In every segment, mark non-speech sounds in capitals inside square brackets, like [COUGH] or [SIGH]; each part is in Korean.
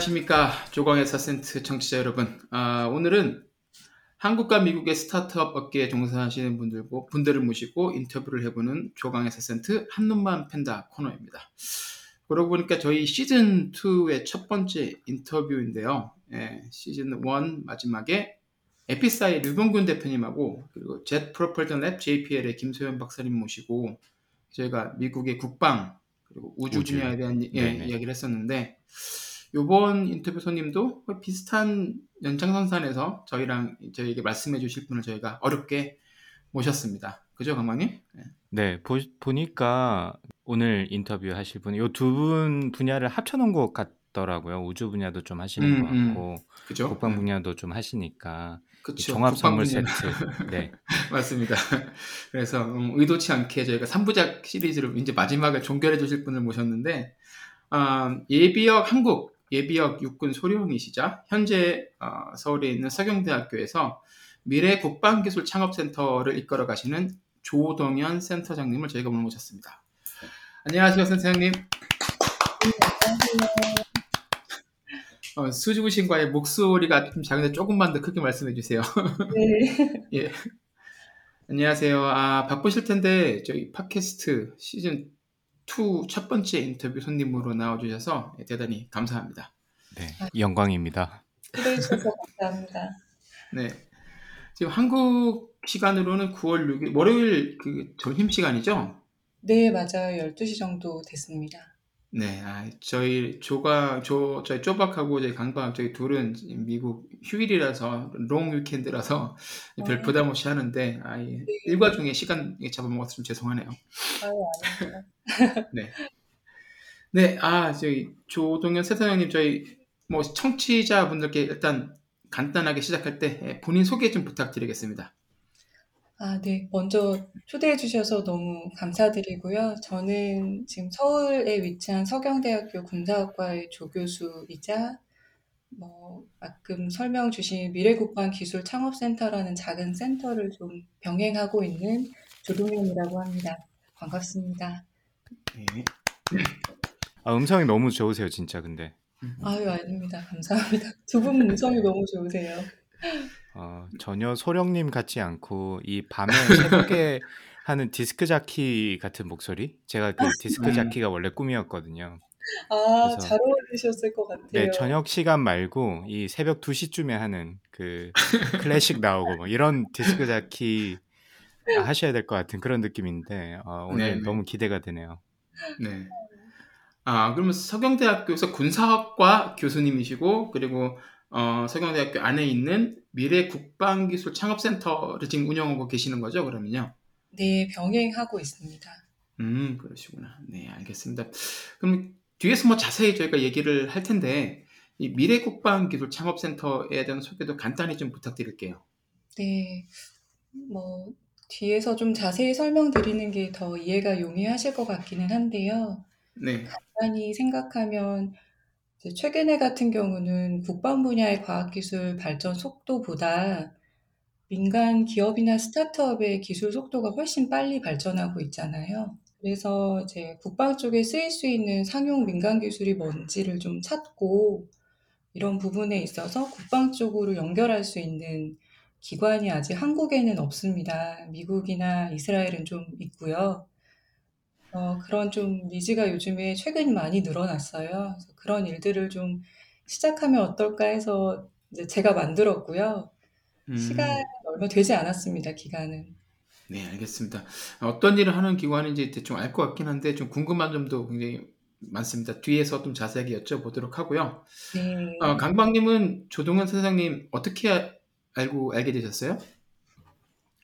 안녕하십니까 조광의 사센트 청취자 여러분. 아, 오늘은 한국과 미국의 스타트업 업계에 종사하시는 분들, 분들을 모시고 인터뷰를 해보는 조광의 사센트 한눈만 팬다 코너입니다. 그러고 보니까 저희 시즌 2의 첫 번째 인터뷰인데요. 예, 시즌 1 마지막에 에피사의 류병균 대표님하고 그리고 젯 프로펄전 랩 JPL의 김소연 박사님 모시고 저희가 미국의 국방 그리고 우주, 우주. 분야에 대한 예. 이야기를 했었는데 요번 인터뷰 손님도 비슷한 연장선상에서 저희랑 저희에게 말씀해 주실 분을 저희가 어렵게 모셨습니다. 그죠, 강만님? 네. 네, 보, 보니까 오늘 인터뷰 하실 분이 요두 분 분야를 합쳐놓은 것 같더라고요. 우주 분야도 좀 하시는 음, 것 음. 같고 그죠? 국방 분야도 좀 하시니까 이 그쵸. 종합 선물 세트. 네, [LAUGHS] 맞습니다. 그래서 음, 의도치 않게 저희가 3부작 시리즈로 이제 마지막을 종결해 주실 분을 모셨는데 아, 예비역 한국 예비역 육군 소령이시자 현재 어, 서울에 있는 서경대학교에서 미래 국방기술 창업센터를 이끌어 가시는 조동현 센터장님을 저희가 모셨습니다. 안녕하세요, 센터장님. 어, 수줍으신과의 목소리가 좀 작은데 조금만 더 크게 말씀해 주세요. 네. [LAUGHS] 예. 안녕하세요. 아, 바쁘실 텐데 저희 팟캐스트 시즌 2 첫 번째 인터뷰 손님으로 나와주셔서 대단히 감사합니다. 네, 영광입니다. 초대해 주셔서 감사합니다. 네. 지금 한국 시간으로는 9월 6일 월요일 그 점심 시간이죠? 네, 맞아요. 12시 정도 됐습니다. 네. 아, 저희 조가 조 저희 쪼박하고 저희 강박 저희 둘은 미국 휴일이라서 롱 위켄드라서 별 아. 부담 없이 하는데 아, 예. 일과 중에 시간 잡아먹었으면 죄송하네요. 아유, 아닙니다. [LAUGHS] 네. 네, 아, 저희 조동현 세사장님 저희 뭐 청취자분들께 일단 간단하게 시작할 때 예, 본인 소개 좀 부탁드리겠습니다. 아, 네. 먼저 초대해 주셔서 너무 감사드리고요. 저는 지금 서울에 위치한 서경대학교 군사학과의 조교수이자 뭐 방금 설명 주신 미래국방기술 창업센터라는 작은 센터를 좀 병행하고 있는 조동현이라고 합니다. 반갑습니다. 네. 아, 음성이 너무 좋으세요, 진짜. 근데 아유, 아닙니다. 감사합니다. 두 분 음성이 너무 좋으세요. 어, 전혀 소령님 같지 않고 이 밤에 새벽에 [LAUGHS] 하는 디스크 자키 같은 목소리. 제가 그 디스크 음. 자키가 원래 꿈이었거든요. 아, 잘 어울리셨을 것 같아요. 네, 저녁 시간 말고 이 새벽 2시쯤에 하는 그 클래식 [LAUGHS] 나오고 뭐 이런 디스크 자키 하셔야 될 것 같은 그런 느낌인데 어, 오늘 네. 너무 기대가 되네요. 네. 아, 그러면 서경대학교에서 군사학과 교수님이시고 그리고 어, 서경대학교 안에 있는 미래 국방기술 창업센터를 지금 운영하고 계시는 거죠, 그러면요? 네, 병행하고 있습니다. 음, 그러시구나. 네, 알겠습니다. 그럼 뒤에서 뭐 자세히 저희가 얘기를 할 텐데, 이 미래 국방기술 창업센터에 대한 소개도 간단히 좀 부탁드릴게요. 네, 뭐, 뒤에서 좀 자세히 설명드리는 게 더 이해가 용이하실 것 같기는 한데요. 네, 간단히 생각하면, 최근에 같은 경우는 국방 분야의 과학기술 발전 속도보다 민간 기업이나 스타트업의 기술 속도가 훨씬 빨리 발전하고 있잖아요. 그래서 이제 국방 쪽에 쓰일 수 있는 상용 민간 기술이 뭔지를 좀 찾고 이런 부분에 있어서 국방 쪽으로 연결할 수 있는 기관이 아직 한국에는 없습니다. 미국이나 이스라엘은 좀 있고요. 어, 그런 좀 니즈가 요즘에 최근 많이 늘어났어요. 그래서 그런 일들을 좀 시작하면 어떨까 해서 이제 제가 만들었고요. 음, 시간 얼마 되지 않았습니다, 기간은. 네, 알겠습니다. 어떤 일을 하는 기관인지 대충 알 것 같긴 한데, 좀 궁금한 점도 굉장히 많습니다. 뒤에서 좀 자세하게 여쭤보도록 하고요. 네. 어, 강박님은 조동현 선생님 어떻게 아- 알고 알게 되셨어요?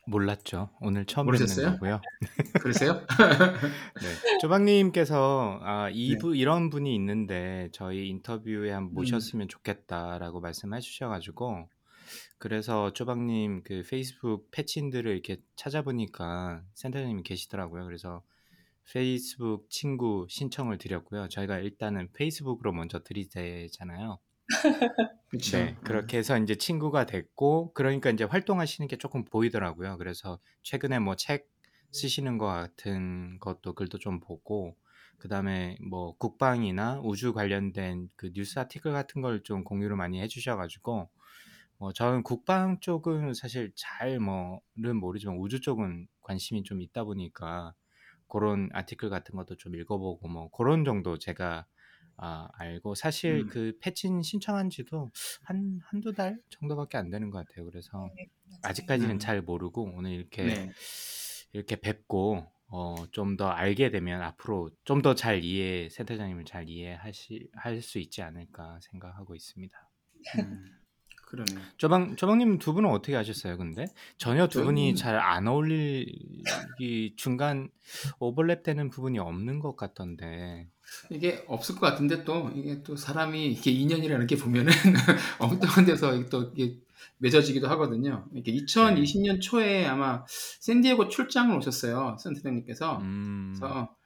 몰랐죠. 오늘 처음 모르셨어요? 뵙는 거고요. [LAUGHS] 그러세요? [LAUGHS] 네. 조박님께서 아, 네. 이분 이런 분이 있는데 저희 인터뷰에 한번 음. 모셨으면 좋겠다라고 말씀해 주셔가지고 그래서 조박님 그 페이스북 패친들을 이렇게 찾아보니까 센터장님이 계시더라고요. 그래서 페이스북 친구 신청을 드렸고요. 저희가 일단은 페이스북으로 먼저 들이대잖아요. [LAUGHS] 그렇죠. 네, 그렇게 해서 이제 친구가 됐고, 그러니까 이제 활동하시는 게 조금 보이더라고요. 그래서 최근에 뭐 책 쓰시는 것 같은 것도 글도 좀 보고, 그 다음에 뭐 국방이나 우주 관련된 그 뉴스 아티클 같은 걸 좀 공유를 많이 해주셔가지고, 뭐 저는 국방 쪽은 사실 잘 뭐는 모르지만 우주 쪽은 관심이 좀 있다 보니까 그런 아티클 같은 것도 좀 읽어보고 뭐 그런 정도 제가 아, 알고 사실 음. 그 패친 신청한 지도 한 한두 달 정도밖에 안 되는 것 같아요. 그래서 네. 아직까지는 음. 잘 모르고 오늘 이렇게 네. 이렇게 뵙고 어, 좀 더 알게 되면 앞으로 좀 더 잘 이해 센터장님을 잘 이해하시 할수 있지 않을까 생각하고 있습니다. 음, 그러네요. 조방 조방님 두 분은 어떻게 하셨어요? 근데 전혀 두 분이 저는- 잘안 어울리기 중간 오버랩되는 부분이 없는 것 같던데. 이게 없을 것 같은데 또 이게 또 사람이 이렇게 인연이라는 게 보면은 [LAUGHS] 엉뚱한 데서 이게 또 이게 맺어지기도 하거든요. 이게 2020년 초에 아마 샌디에고 출장을 오셨어요. 센터장님께서. 음, 그래서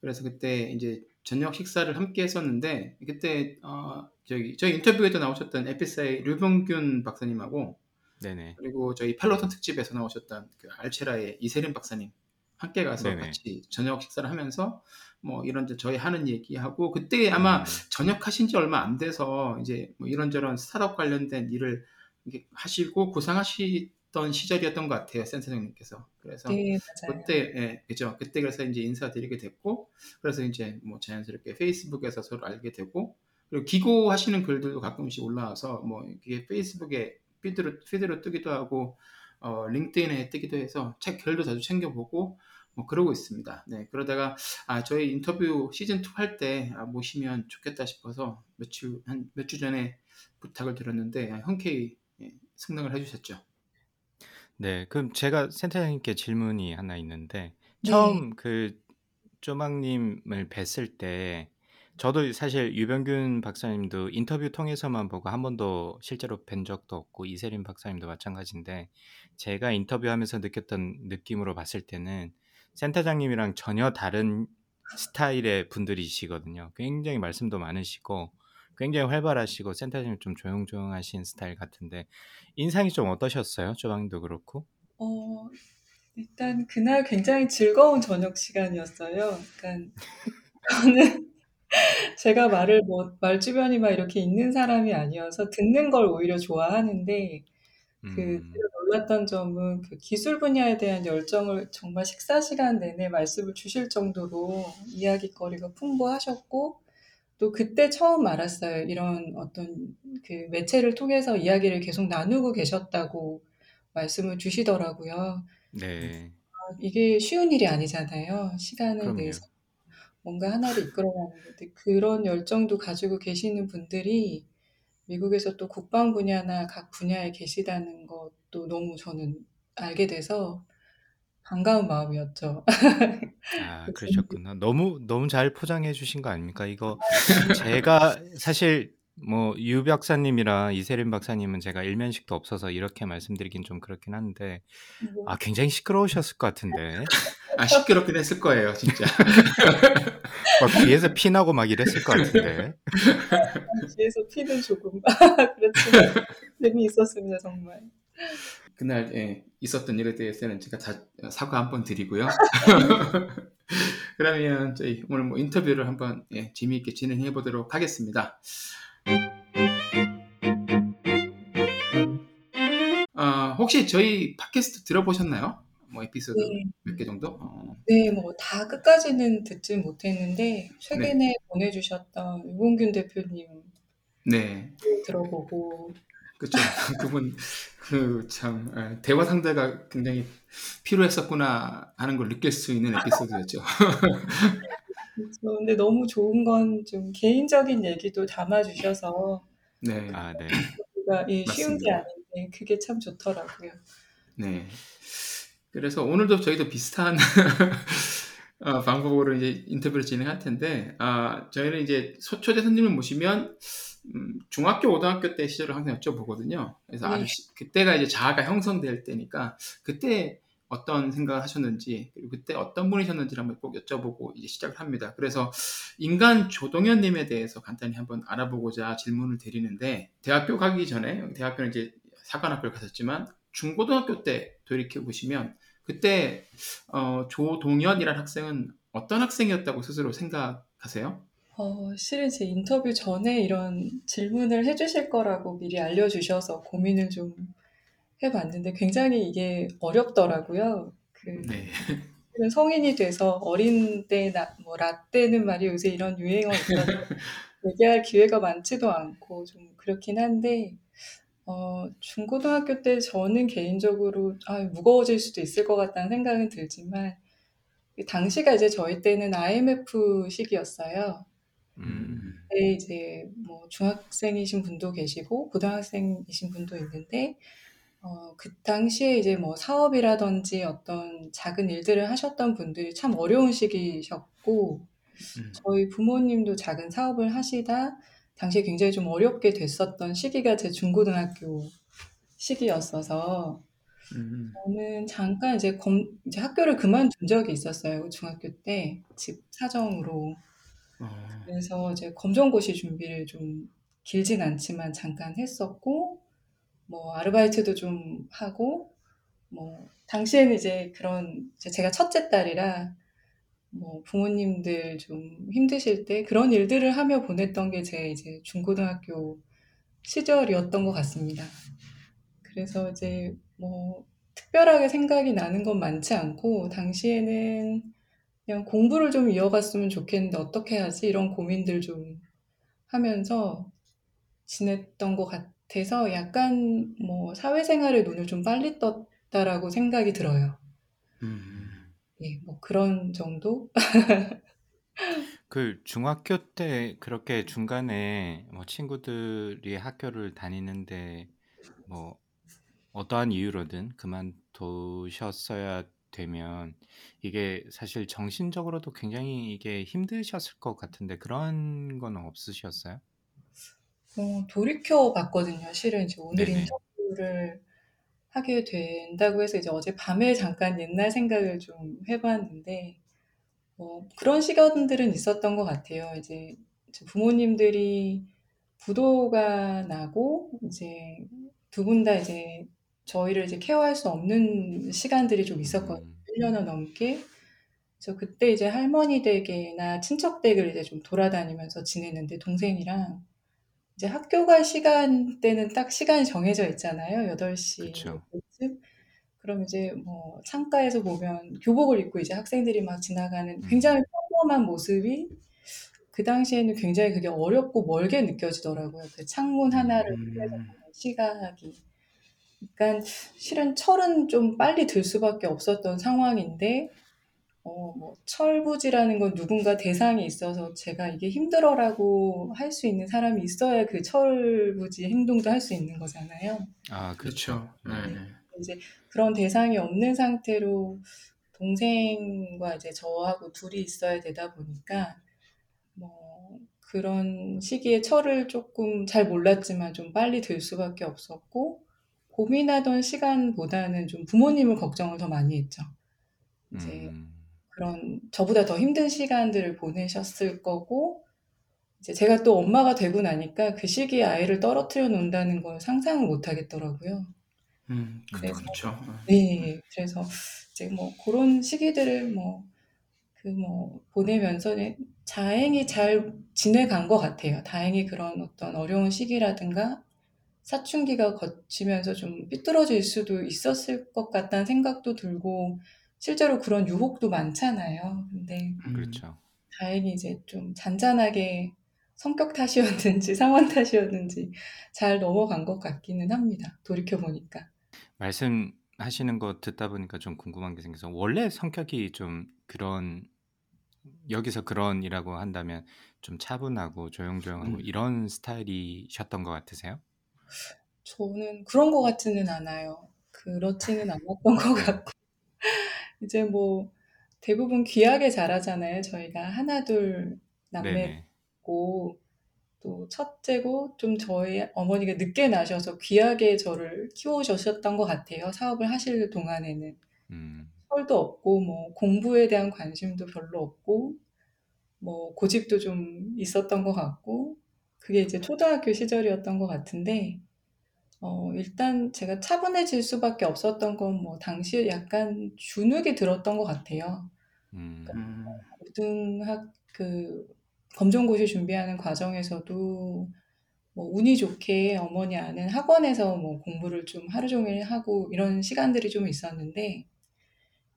그래서 그때 이제 저녁 식사를 함께 했었는데 그때 어 저기 저희 인터뷰에도 나오셨던 에피사의 류병균 박사님하고 네네. 그리고 저희 팔로턴 특집에서 나오셨던 그 알체라의 이세림 박사님 함께 가서 네네. 같이 저녁 식사를 하면서 뭐 이런 저희 하는 얘기하고 그때 아마 음, 전역하신 지 얼마 안 돼서 이제 뭐 이런저런 스타트업 관련된 일을 이렇게 하시고 고상하시던 시절이었던 것 같아요 센터장님께서 그래서 네. 그때 예, 그죠 그때 그래서 이제 인사드리게 됐고 그래서 이제 뭐 자연스럽게 페이스북에서 서로 알게 되고 그리고 기고하시는 글들도 가끔씩 올라와서 뭐 이게 페이스북에 피드로 피드로 뜨기도 하고 어, 링크드인에 뜨기도 해서 책 글도 자주 챙겨보고 뭐 그러고 있습니다. 네 그러다가 아 저희 인터뷰 시즌 2 할때 아, 모시면 좋겠다 싶어서 며칠 한 몇 주 전에 부탁을 드렸는데 아, 흔쾌히 예, 승낙을 해주셨죠. 네, 그럼 제가 센터장님께 질문이 하나 있는데 네. 처음 그 쪼막님을 뵀을 때 저도 사실 유병균 박사님도 인터뷰 통해서만 보고 한 번도 실제로 뵌 적도 없고 이세림 박사님도 마찬가지인데 제가 인터뷰하면서 느꼈던 느낌으로 봤을 때는 센터장님이랑 전혀 다른 스타일의 분들이시거든요. 굉장히 말씀도 많으시고 굉장히 활발하시고 센터장님 좀 조용조용하신 스타일 같은데 인상이 좀 어떠셨어요? 조방도 그렇고. 어, 일단 그날 굉장히 즐거운 저녁 시간이었어요. 그러니까 저는 [LAUGHS] 제가 말을 뭐 말주변이 막 이렇게 있는 사람이 아니어서 듣는 걸 오히려 좋아하는데 그 음, 제가 놀랐던 점은 그 기술 분야에 대한 열정을 정말 식사 시간 내내 말씀을 주실 정도로 이야기거리가 풍부하셨고 또 그때 처음 알았어요. 이런 어떤 그 매체를 통해서 이야기를 계속 나누고 계셨다고 말씀을 주시더라고요. 네, 이게 쉬운 일이 아니잖아요. 시간을 그럼요. 내서 뭔가 하나를 이끌어가는 건데 그런 열정도 가지고 계시는 분들이 미국에서 또 국방 분야나 각 분야에 계시다는 것도 너무 저는 알게 돼서 반가운 마음이었죠. 아, [LAUGHS] 그 그러셨구나. 너무 너무 잘 포장해 주신 거 아닙니까? 이거 [LAUGHS] 제가 사실 뭐 유 박사님이랑 이세림 박사님은 제가 일면식도 없어서 이렇게 말씀드리긴 좀 그렇긴 한데 뭐아 굉장히 시끄러우셨을 것 같은데 아 시끄럽긴 했을 거예요 진짜. [LAUGHS] 막 귀에서 피 나고 막 이랬을 것 같은데 [LAUGHS] 뒤에서 피는 조금 [LAUGHS] 그렇지만 재미있었습니다 정말. 그날 예, 있었던 일에 대해서는 제가 다 사과 한번 드리고요. 그러면 저희 오늘 뭐 인터뷰를 한번 예, 재미있게 진행해 보도록 하겠습니다. 아, 혹시 저희 팟캐스트 들어보셨나요? 뭐 에피소드 네, 몇 개 정도? 어, 네, 뭐 다 끝까지는 듣지 못했는데 최근에 보내주셨던 유봉균 대표님 네, 들어보고 그렇죠. [LAUGHS] 그분 그 참 대화 상대가 굉장히 필요했었구나 하는 걸 느낄 수 있는 에피소드였죠. [LAUGHS] 그렇죠. 근데 너무 좋은 건 좀 개인적인 얘기도 담아주셔서 네, 아 네. 우리가 이 쉬운 게 맞습니다. 아닌데 그게 참 좋더라고요. 네. 그래서 오늘도 저희도 비슷한 [LAUGHS] 어, 방법으로 이제 인터뷰를 진행할 텐데, 아, 저희는 이제 초대 손님을 모시면 음, 중학교, 고등학교 때 시절을 항상 여쭤보거든요. 그래서 아주 네. 시- 그때가 이제 자아가 형성될 때니까 그때 어떤 생각을 하셨는지 그리고 그때 어떤 분이셨는지를 한번 꼭 여쭤보고 이제 시작을 합니다. 그래서 인간 조동현님에 대해서 간단히 한번 알아보고자 질문을 드리는데 대학교 가기 전에 대학교는 이제 사관학교를 갔었지만 중고등학교 때 돌이켜 보시면 그때 어, 조동현이라는 학생은 어떤 학생이었다고 스스로 생각하세요? 어, 실은 제 인터뷰 전에 이런 질문을 해주실 거라고 미리 알려주셔서 고민을 좀 해봤는데 굉장히 이게 어렵더라고요. 그 네. 성인이 돼서 어린 때, 나, 뭐, 라떼는 말이 요새 이런 유행어 있어서 [LAUGHS] 얘기할 기회가 많지도 않고 좀 그렇긴 한데, 어, 중고등학교 때 저는 개인적으로, 아, 무거워질 수도 있을 것 같다는 생각은 들지만, 그 당시가 이제 저희 때는 IMF 시기였어요. 음. 그때 이제 뭐 중학생이신 분도 계시고 고등학생이신 분도 있는데 어, 그 당시에 이제 뭐 사업이라든지 어떤 작은 일들을 하셨던 분들이 참 어려운 시기셨고 음. 저희 부모님도 작은 사업을 하시다 당시에 굉장히 좀 어렵게 됐었던 시기가 제 중고등학교 시기였어서 음. 저는 잠깐 이제 검, 이제 학교를 그만둔 적이 있었어요. 중학교 때 집 사정으로. 어. 그래서 이제 검정고시 준비를 좀 길진 않지만 잠깐 했었고, 뭐 아르바이트도 좀 하고, 뭐 당시에는 이제 그런 제가 첫째 딸이라 뭐 부모님들 좀 힘드실 때 그런 일들을 하며 보냈던 게 제 이제 중고등학교 시절이었던 것 같습니다. 그래서 이제 뭐 특별하게 생각이 나는 건 많지 않고 당시에는 그냥 공부를 좀 이어갔으면 좋겠는데 어떻게 하지? 이런 고민들 좀 하면서 지냈던 것 같아 서 약간 뭐 사회생활에 눈을 좀 빨리 떴다라고 생각이 들어요. 음. 예, 뭐 그런 정도? 그 중학교 때 그렇게 중간에 뭐 친구들이 학교를 다니는데 뭐 어떠한 이유로든 그만두셨어야 되면 이게 사실 정신적으로도 굉장히 이게 힘드셨을 것 같은데 그런 건 없으셨어요? 어, 돌이켜 봤거든요. 실은 이제 오늘 네네. 인터뷰를 하게 된다고 해서 이제 어제 밤에 잠깐 옛날 생각을 좀 해 봤는데, 어, 그런 시간들은 있었던 것 같아요. 이제 제 부모님들이 부도가 나고, 이제 두분다 이제 저희를 이제 케어할 수 없는 시간들이 좀 있었거든요. 음, 1년을 넘게. 그래서 그때 이제 할머니 댁이나 친척 댁을 이제 좀 돌아다니면서 지냈는데, 동생이랑 이제 학교 갈 시간대는 딱 시간이 정해져 있잖아요. 8시 그쵸. 쯤. 그럼 이제 뭐 창가에서 보면 교복을 입고 이제 학생들이 막 지나가는 음, 굉장히 평범한 모습이 그 당시에는 굉장히 그게 어렵고 멀게 느껴지더라고요. 그 창문 하나를 통해서 음. 보는 시각이. 그러니까 실은 철은 좀 빨리 들 수밖에 없었던 상황인데 어, 뭐, 철부지라는 건 누군가 대상이 있어서 제가 이게 힘들어라고 할 수 있는 사람이 있어야 그 철부지 행동도 할 수 있는 거잖아요. 아, 그쵸. 그렇죠. 네. 음, 네. 이제 그런 대상이 없는 상태로 동생과 이제 저하고 둘이 있어야 되다 보니까 뭐 그런 시기에 철을 조금 잘 몰랐지만 좀 빨리 들 수밖에 없었고 고민하던 시간보다는 좀 부모님을 걱정을 더 많이 했죠. 이제 음, 그런 저보다 더 힘든 시간들을 보내셨을 거고 이제 제가 또 엄마가 되고 나니까 그 시기에 아이를 떨어뜨려 놓는다는 걸 상상을 못 하겠더라고요. 음, 그, 그래서 그렇죠. 어. 네, 그래서 이제 뭐 그런 시기들을 뭐 그 뭐 보내면서 다행히 잘 지내간 것 같아요. 다행히 그런 어떤 어려운 시기라든가 사춘기가 거치면서 좀 삐뚤어질 수도 있었을 것 같다는 생각도 들고 실제로 그런 유혹도 많잖아요. 근데 음. 그렇죠. 다행히 이제 좀 잔잔하게 성격 탓이었는지 [LAUGHS] 상황 탓이었는지 잘 넘어간 것 같기는 합니다. 돌이켜 보니까. 말씀하시는 거 듣다 보니까 좀 궁금한 게 생겨서 원래 성격이 좀 그런 여기서 그런이라고 한다면 좀 차분하고 조용조용하고 음. 이런 스타일이셨던 것 같으세요? 저는 그런 것 같지는 않아요. 그렇지는 않았던 것 같고 이제 뭐 대부분 귀하게 자라잖아요. 저희가 하나 둘 네네. 남매고 또 첫째고 좀 저희 어머니가 늦게 나셔서 귀하게 저를 키워주셨던 것 같아요. 사업을 하실 동안에는 음, 철도 없고 뭐 공부에 대한 관심도 별로 없고 뭐 고집도 좀 있었던 것 같고 그게 이제 초등학교 시절이었던 것 같은데 어 일단 제가 차분해질 수밖에 없었던 건 뭐 당시에 약간 주눅이 들었던 것 같아요. 음, 음, 고등학 그 검정고시 준비하는 과정에서도 뭐 운이 좋게 어머니 아는 학원에서 뭐 공부를 좀 하루 종일 하고 이런 시간들이 좀 있었는데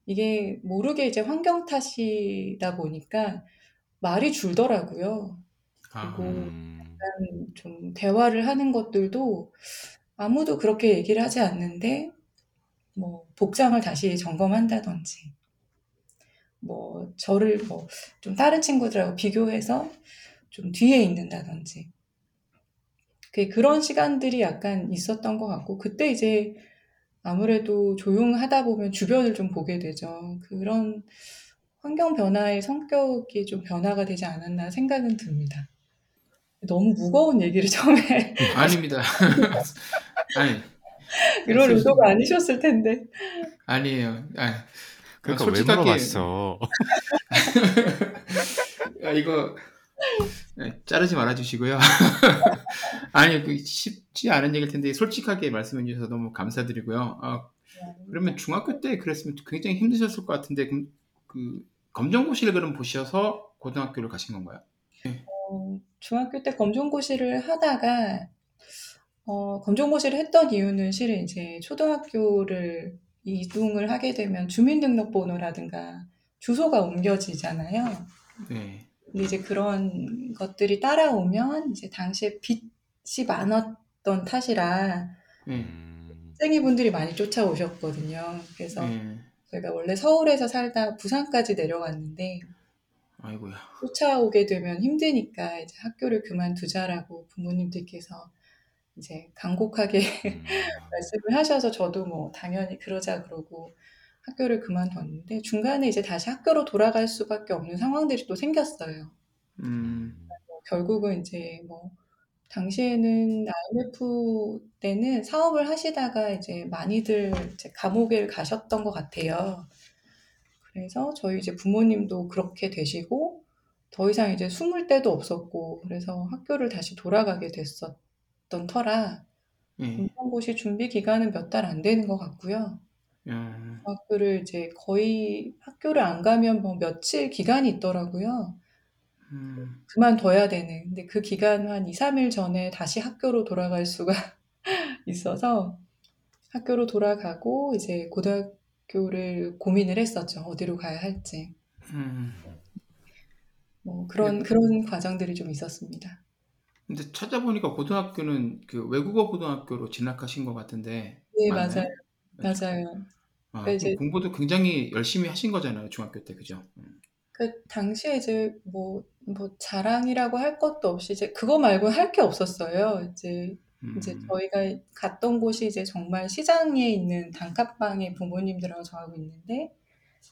이게 모르게 이제 환경 탓이다 보니까 말이 줄더라고요. 아, 그리고 음, 약간 좀 대화를 하는 것들도 아무도 그렇게 얘기를 하지 않는데 뭐 복장을 다시 점검한다든지 뭐 저를 뭐 좀 다른 친구들하고 비교해서 좀 뒤에 있는다든지 그 그런 시간들이 약간 있었던 것 같고 그때 이제 아무래도 조용하다 보면 주변을 좀 보게 되죠. 그런 환경 변화의 성격이 좀 변화가 되지 않았나 생각은 듭니다. 너무 무거운 얘기를 처음에 아닙니다. [LAUGHS] 아니, 이런 의도가 아니셨을 텐데. 아니에요. 아, 그러니까 솔직하게- 왜 물어봤어? [LAUGHS] 아, 이거 네, 자르지 말아주시고요. [LAUGHS] 아니, 그 쉽지 않은 얘기일 텐데 솔직하게 말씀해 주셔서 너무 감사드리고요. 아, 그러면 중학교 때 그랬으면 굉장히 힘드셨을 것 같은데 그럼 그 검정고시를 그럼 보셔서 고등학교를 가신 건가요? 어, 중학교 때 검정고시를 하다가 어, 검정고시를 했던 이유는 실은 이제 초등학교를 이동을 하게 되면 주민등록번호라든가 주소가 옮겨지잖아요. 네. 근데 이제 그런 것들이 따라오면 이제 당시에 빚이 많았던 탓이라 네. 음, 학생이분들이 많이 쫓아오셨거든요. 그래서 네. 저희가 원래 서울에서 살다 부산까지 내려갔는데 아이고야. 쫓아오게 되면 힘드니까 이제 학교를 그만두자라고 부모님들께서 이제 간곡하게 음, [LAUGHS] 말씀을 하셔서 저도 뭐 당연히 그러자 그러고 학교를 그만뒀는데 중간에 이제 다시 학교로 돌아갈 수밖에 없는 상황들이 또 생겼어요. 음, 뭐 결국은 이제 뭐 당시에는 IMF 때는 사업을 하시다가 이제 많이들 이제 감옥에 가셨던 것 같아요. 그래서 저희 이제 부모님도 그렇게 되시고 더 이상 이제 숨을 데도 없었고 그래서 학교를 다시 돌아가게 됐었 던 터라 네. 검정고시 준비 기간은 몇 달 안 되는 것 같고요. 음, 학교를 이제 거의 학교를 안 가면 뭐 며칠 기간이 있더라고요. 음, 그만둬야 되는. 근데 그 기간 한 2, 3일 전에 다시 학교로 돌아갈 수가 [LAUGHS] 있어서 학교로 돌아가고 이제 고등학교를 고민을 했었죠. 어디로 가야 할지. 음. 뭐 그런 그런 과정들이 좀 있었습니다. 근데 찾아보니까 고등학교는 그 외국어 고등학교로 진학하신 것 같은데 네, 맞나요? 맞아요. 맞아요. 아, 그러니까 이제- 공부도 굉장히 열심히 하신 거잖아요 중학교 때 그죠? 음. 그 당시에 이제 뭐, 뭐 자랑이라고 할 것도 없이 이제 그거 말고 할 게 없었어요. 이제 이제 음, 저희가 갔던 곳이 이제 정말 시장에 있는 단칸방에 부모님들하고 저하고 있는데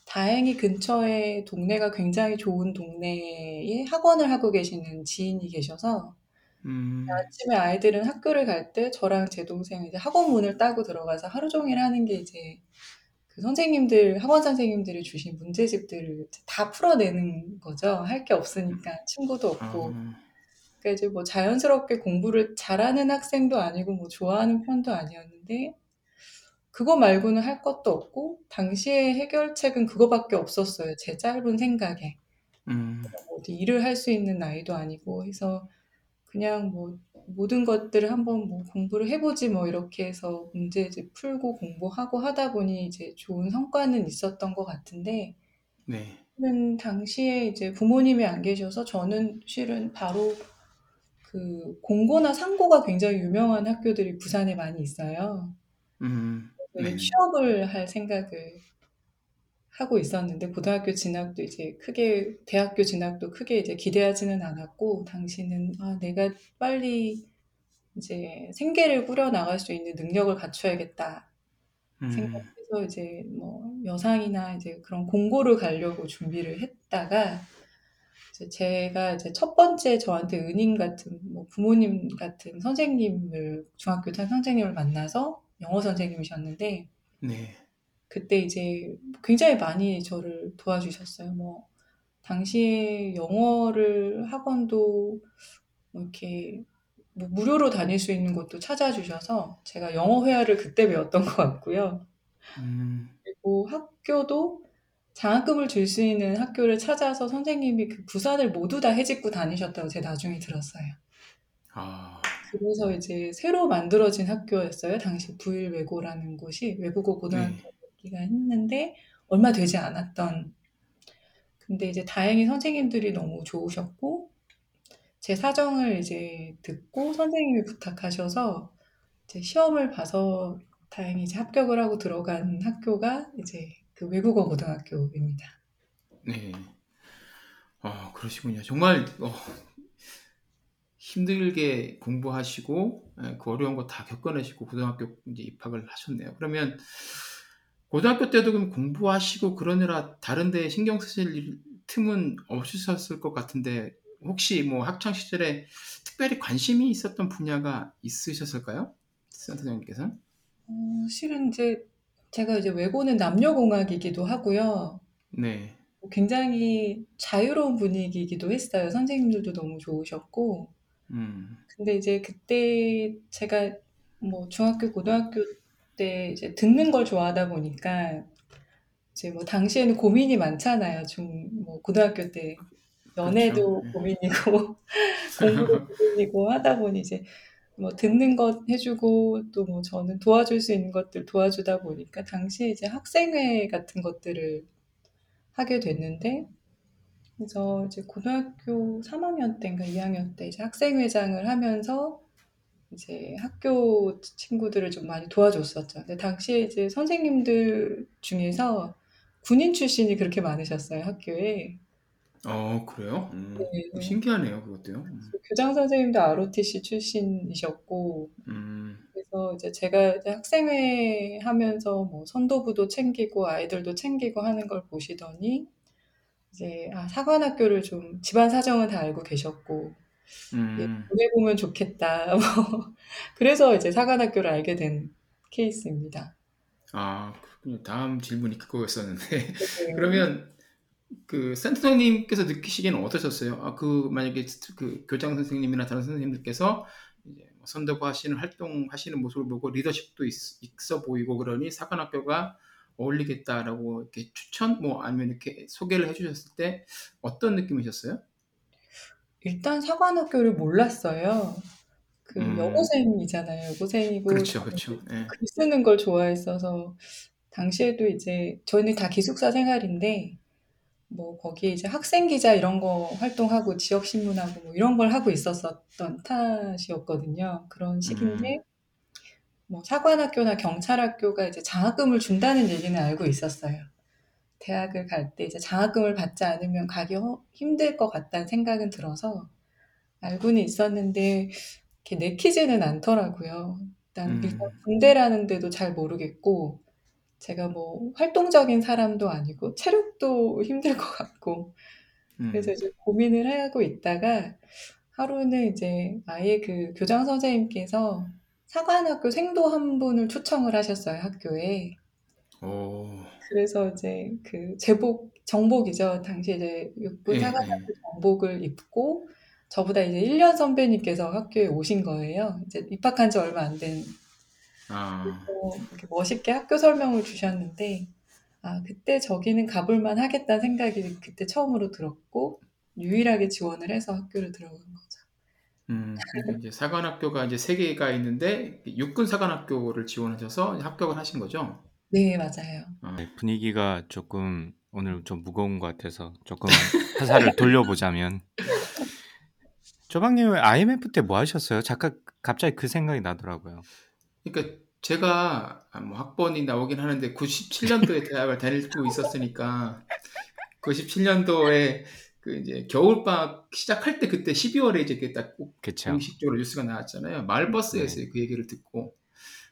다행히 근처에 동네가 굉장히 좋은 동네에 학원을 하고 계시는 지인이 계셔서 음, 아침에 아이들은 학교를 갈 때 저랑 제 동생 이제 학원 문을 따고 들어가서 하루 종일 하는 게 이제 그 선생님들 학원 선생님들이 주신 문제집들을 이제 다 풀어내는 거죠. 할 게 없으니까 친구도 없고. 아, 그러니까 이제 뭐 자연스럽게 공부를 잘하는 학생도 아니고 뭐 좋아하는 편도 아니었는데 그거 말고는 할 것도 없고 당시에 해결책은 그거밖에 없었어요. 제 짧은 생각에. 음, 어디 일을 할 수 있는 나이도 아니고 해서 그냥 뭐 모든 것들을 한번 뭐 공부를 해보지 뭐 이렇게 해서 문제 이제 풀고 공부하고 하다 보니 이제 좋은 성과는 있었던 것 같은데 네, 는 당시에 이제 부모님이 안 계셔서 저는 실은 바로 그 공고나 상고가 굉장히 유명한 학교들이 부산에 많이 있어요. 음, 그래서 네. 취업을 할 생각을 하고 있었는데 고등학교 진학도 이제 크게 대학교 진학도 크게 이제 기대하지는 않았고 당시는 아 내가 빨리 이제 생계를 꾸려 나갈 수 있는 능력을 갖춰야겠다. 음. 생각해서 이제 뭐 여상이나 이제 그런 공고를 가려고 준비를 했다가 이제 제가 이제 첫 번째 저한테 은인 같은 뭐 부모님 같은 선생님을 중학교 때 선생님을 만나서 영어 선생님이셨는데 네. 그때 이제 굉장히 많이 저를 도와주셨어요. 뭐 당시에 영어를 학원도 뭐 이렇게 뭐 무료로 다닐 수 있는 곳도 찾아주셔서 제가 영어 회화를 그때 배웠던 것 같고요. 음. 그리고 학교도 장학금을 줄 수 있는 학교를 찾아서 선생님이 그 부산을 모두 다 해집고 다니셨다고 제가 나중에 들었어요. 아. 그래서 이제 새로 만들어진 학교였어요. 당시 부일외고라는 곳이 외국어 네. 고등학교 가 했는데 얼마 되지 않았던. 근데 이제 다행히 선생님들이 너무 좋으셨고 제 사정을 이제 듣고 선생님이 부탁하셔서 이제 시험을 봐서 다행히 이제 합격을 하고 들어간 학교가 이제 그 외국어 고등학교입니다. 네. 아, 그러시군요. 정말 어, 힘들게 공부하시고 예, 그 어려운 거 다 겪어내시고 고등학교 이제 입학을 하셨네요. 그러면 고등학교 때도 그럼 공부하시고 그러느라 다른 데 신경 쓰실 일- 틈은 없으셨을 것 같은데 혹시 뭐 학창 시절에 특별히 관심이 있었던 분야가 있으셨을까요? 센터장님께서? 어, 실은 이제 제가 이제 외고는 남녀공학이기도 하고요. 네. 굉장히 자유로운 분위기이기도 했어요. 선생님들도 너무 좋으셨고. 음. 근데 이제 그때 제가 뭐 중학교, 고등학교 때 이제 듣는 걸 좋아하다 보니까 이제 뭐 당시에는 고민이 많잖아요. 중, 뭐 고등학교 때 연애도 그렇죠. 고민이고 [LAUGHS] 공부도 고민이고 하다 보니 이제 뭐 듣는 것 해주고 또 뭐 저는 도와줄 수 있는 것들 도와주다 보니까 당시에 이제 학생회 같은 것들을 하게 됐는데 그래서 이제 고등학교 3학년 때인가 2학년 때 이제 학생회장을 하면서 이제 학교 친구들을 좀 많이 도와줬었죠. 근데 당시에 이제 선생님들 중에서 군인 출신이 그렇게 많으셨어요, 학교에. 어, 그래요? 음, 네. 신기하네요, 그것도요. 음. 교장 선생님도 ROTC 출신이셨고, 음, 그래서 이제 제가 이제 학생회 하면서 뭐 선도부도 챙기고 아이들도 챙기고 하는 걸 보시더니 이제 아, 사관학교를 좀 집안 사정은 다 알고 계셨고 예, 음. 보내보면 좋겠다. [LAUGHS] 뭐 그래서 이제 사관학교를 알게 된 케이스입니다. 아, 그렇군요. 다음 질문이 그거였었는데. 네. [LAUGHS] 그러면 그 센터장님께서 느끼시기에는 어떠셨어요? 아, 그 만약에 그 교장 선생님이나 다른 선생님들께서 이제 뭐 선도부 하시는 활동 하시는 모습을 보고 리더십도 있, 있어 보이고 그러니 사관학교가 어울리겠다라고 이렇게 추천 뭐 아니면 이렇게 소개를 해주셨을 때 어떤 느낌이셨어요? 일단 사관학교를 몰랐어요. 그 음. 여고생이잖아요. 여고생이고 그렇죠, 그렇죠. 예. 글 쓰는 걸 좋아했어서 당시에도 이제 저희는 다 기숙사 생활인데 뭐 거기에 이제 학생 기자 이런 거 활동하고 지역 신문하고 뭐 이런 걸 하고 있었었던 탓이었거든요. 그런 시기인데 음. 뭐 사관학교나 경찰학교가 이제 장학금을 준다는 얘기는 알고 있었어요. 대학을 갈 때 이제 장학금을 받지 않으면 가기 허- 힘들 것 같다는 생각은 들어서 알고는 있었는데 이렇게 내키지는 않더라고요. 일단 음. 일단 군대라는 데도 잘 모르겠고 제가 뭐 활동적인 사람도 아니고 체력도 힘들 것 같고 음. 그래서 이제 고민을 하고 있다가 하루는 이제 아예 그 교장 선생님께서 사관학교 생도 한 분을 초청을 하셨어요, 학교에. 오. 그래서 이제 그 제복, 정복이죠. 당시 이제 육군 예, 사관학교 예. 정복을 입고 저보다 이제 1년 선배님께서 학교에 오신 거예요. 이제 입학한 지 얼마 안 된. 아. 그래서 이렇게 멋있게 학교 설명을 주셨는데, 아, 그때 저기는 가볼만 하겠다는 생각이 그때 처음으로 들었고, 유일하게 지원을 해서 학교를 들어간 거죠. 음, 그러니까 이제 사관학교가 이제 세 개가 있는데 육군 사관학교를 지원하셔서 합격을 하신 거죠? 네, 맞아요. 네, 분위기가 조금 오늘 좀 무거운 것 같아서 조금 화살을 돌려보자면 [LAUGHS] 조방님 IMF 때 뭐 하셨어요? 잠깐 갑자기 그 생각이 나더라고요. 그러니까 제가 아, 뭐 학번이 나오긴 하는데 97 년도에 대학을 다니고 있었으니까 97 년도에 그 이제 겨울방학 시작할 때 그때 12 월에 이제 그게 딱꼭 그쵸? 공식적으로 뉴스가 나왔잖아요. 마을버스에서 네. 그 얘기를 듣고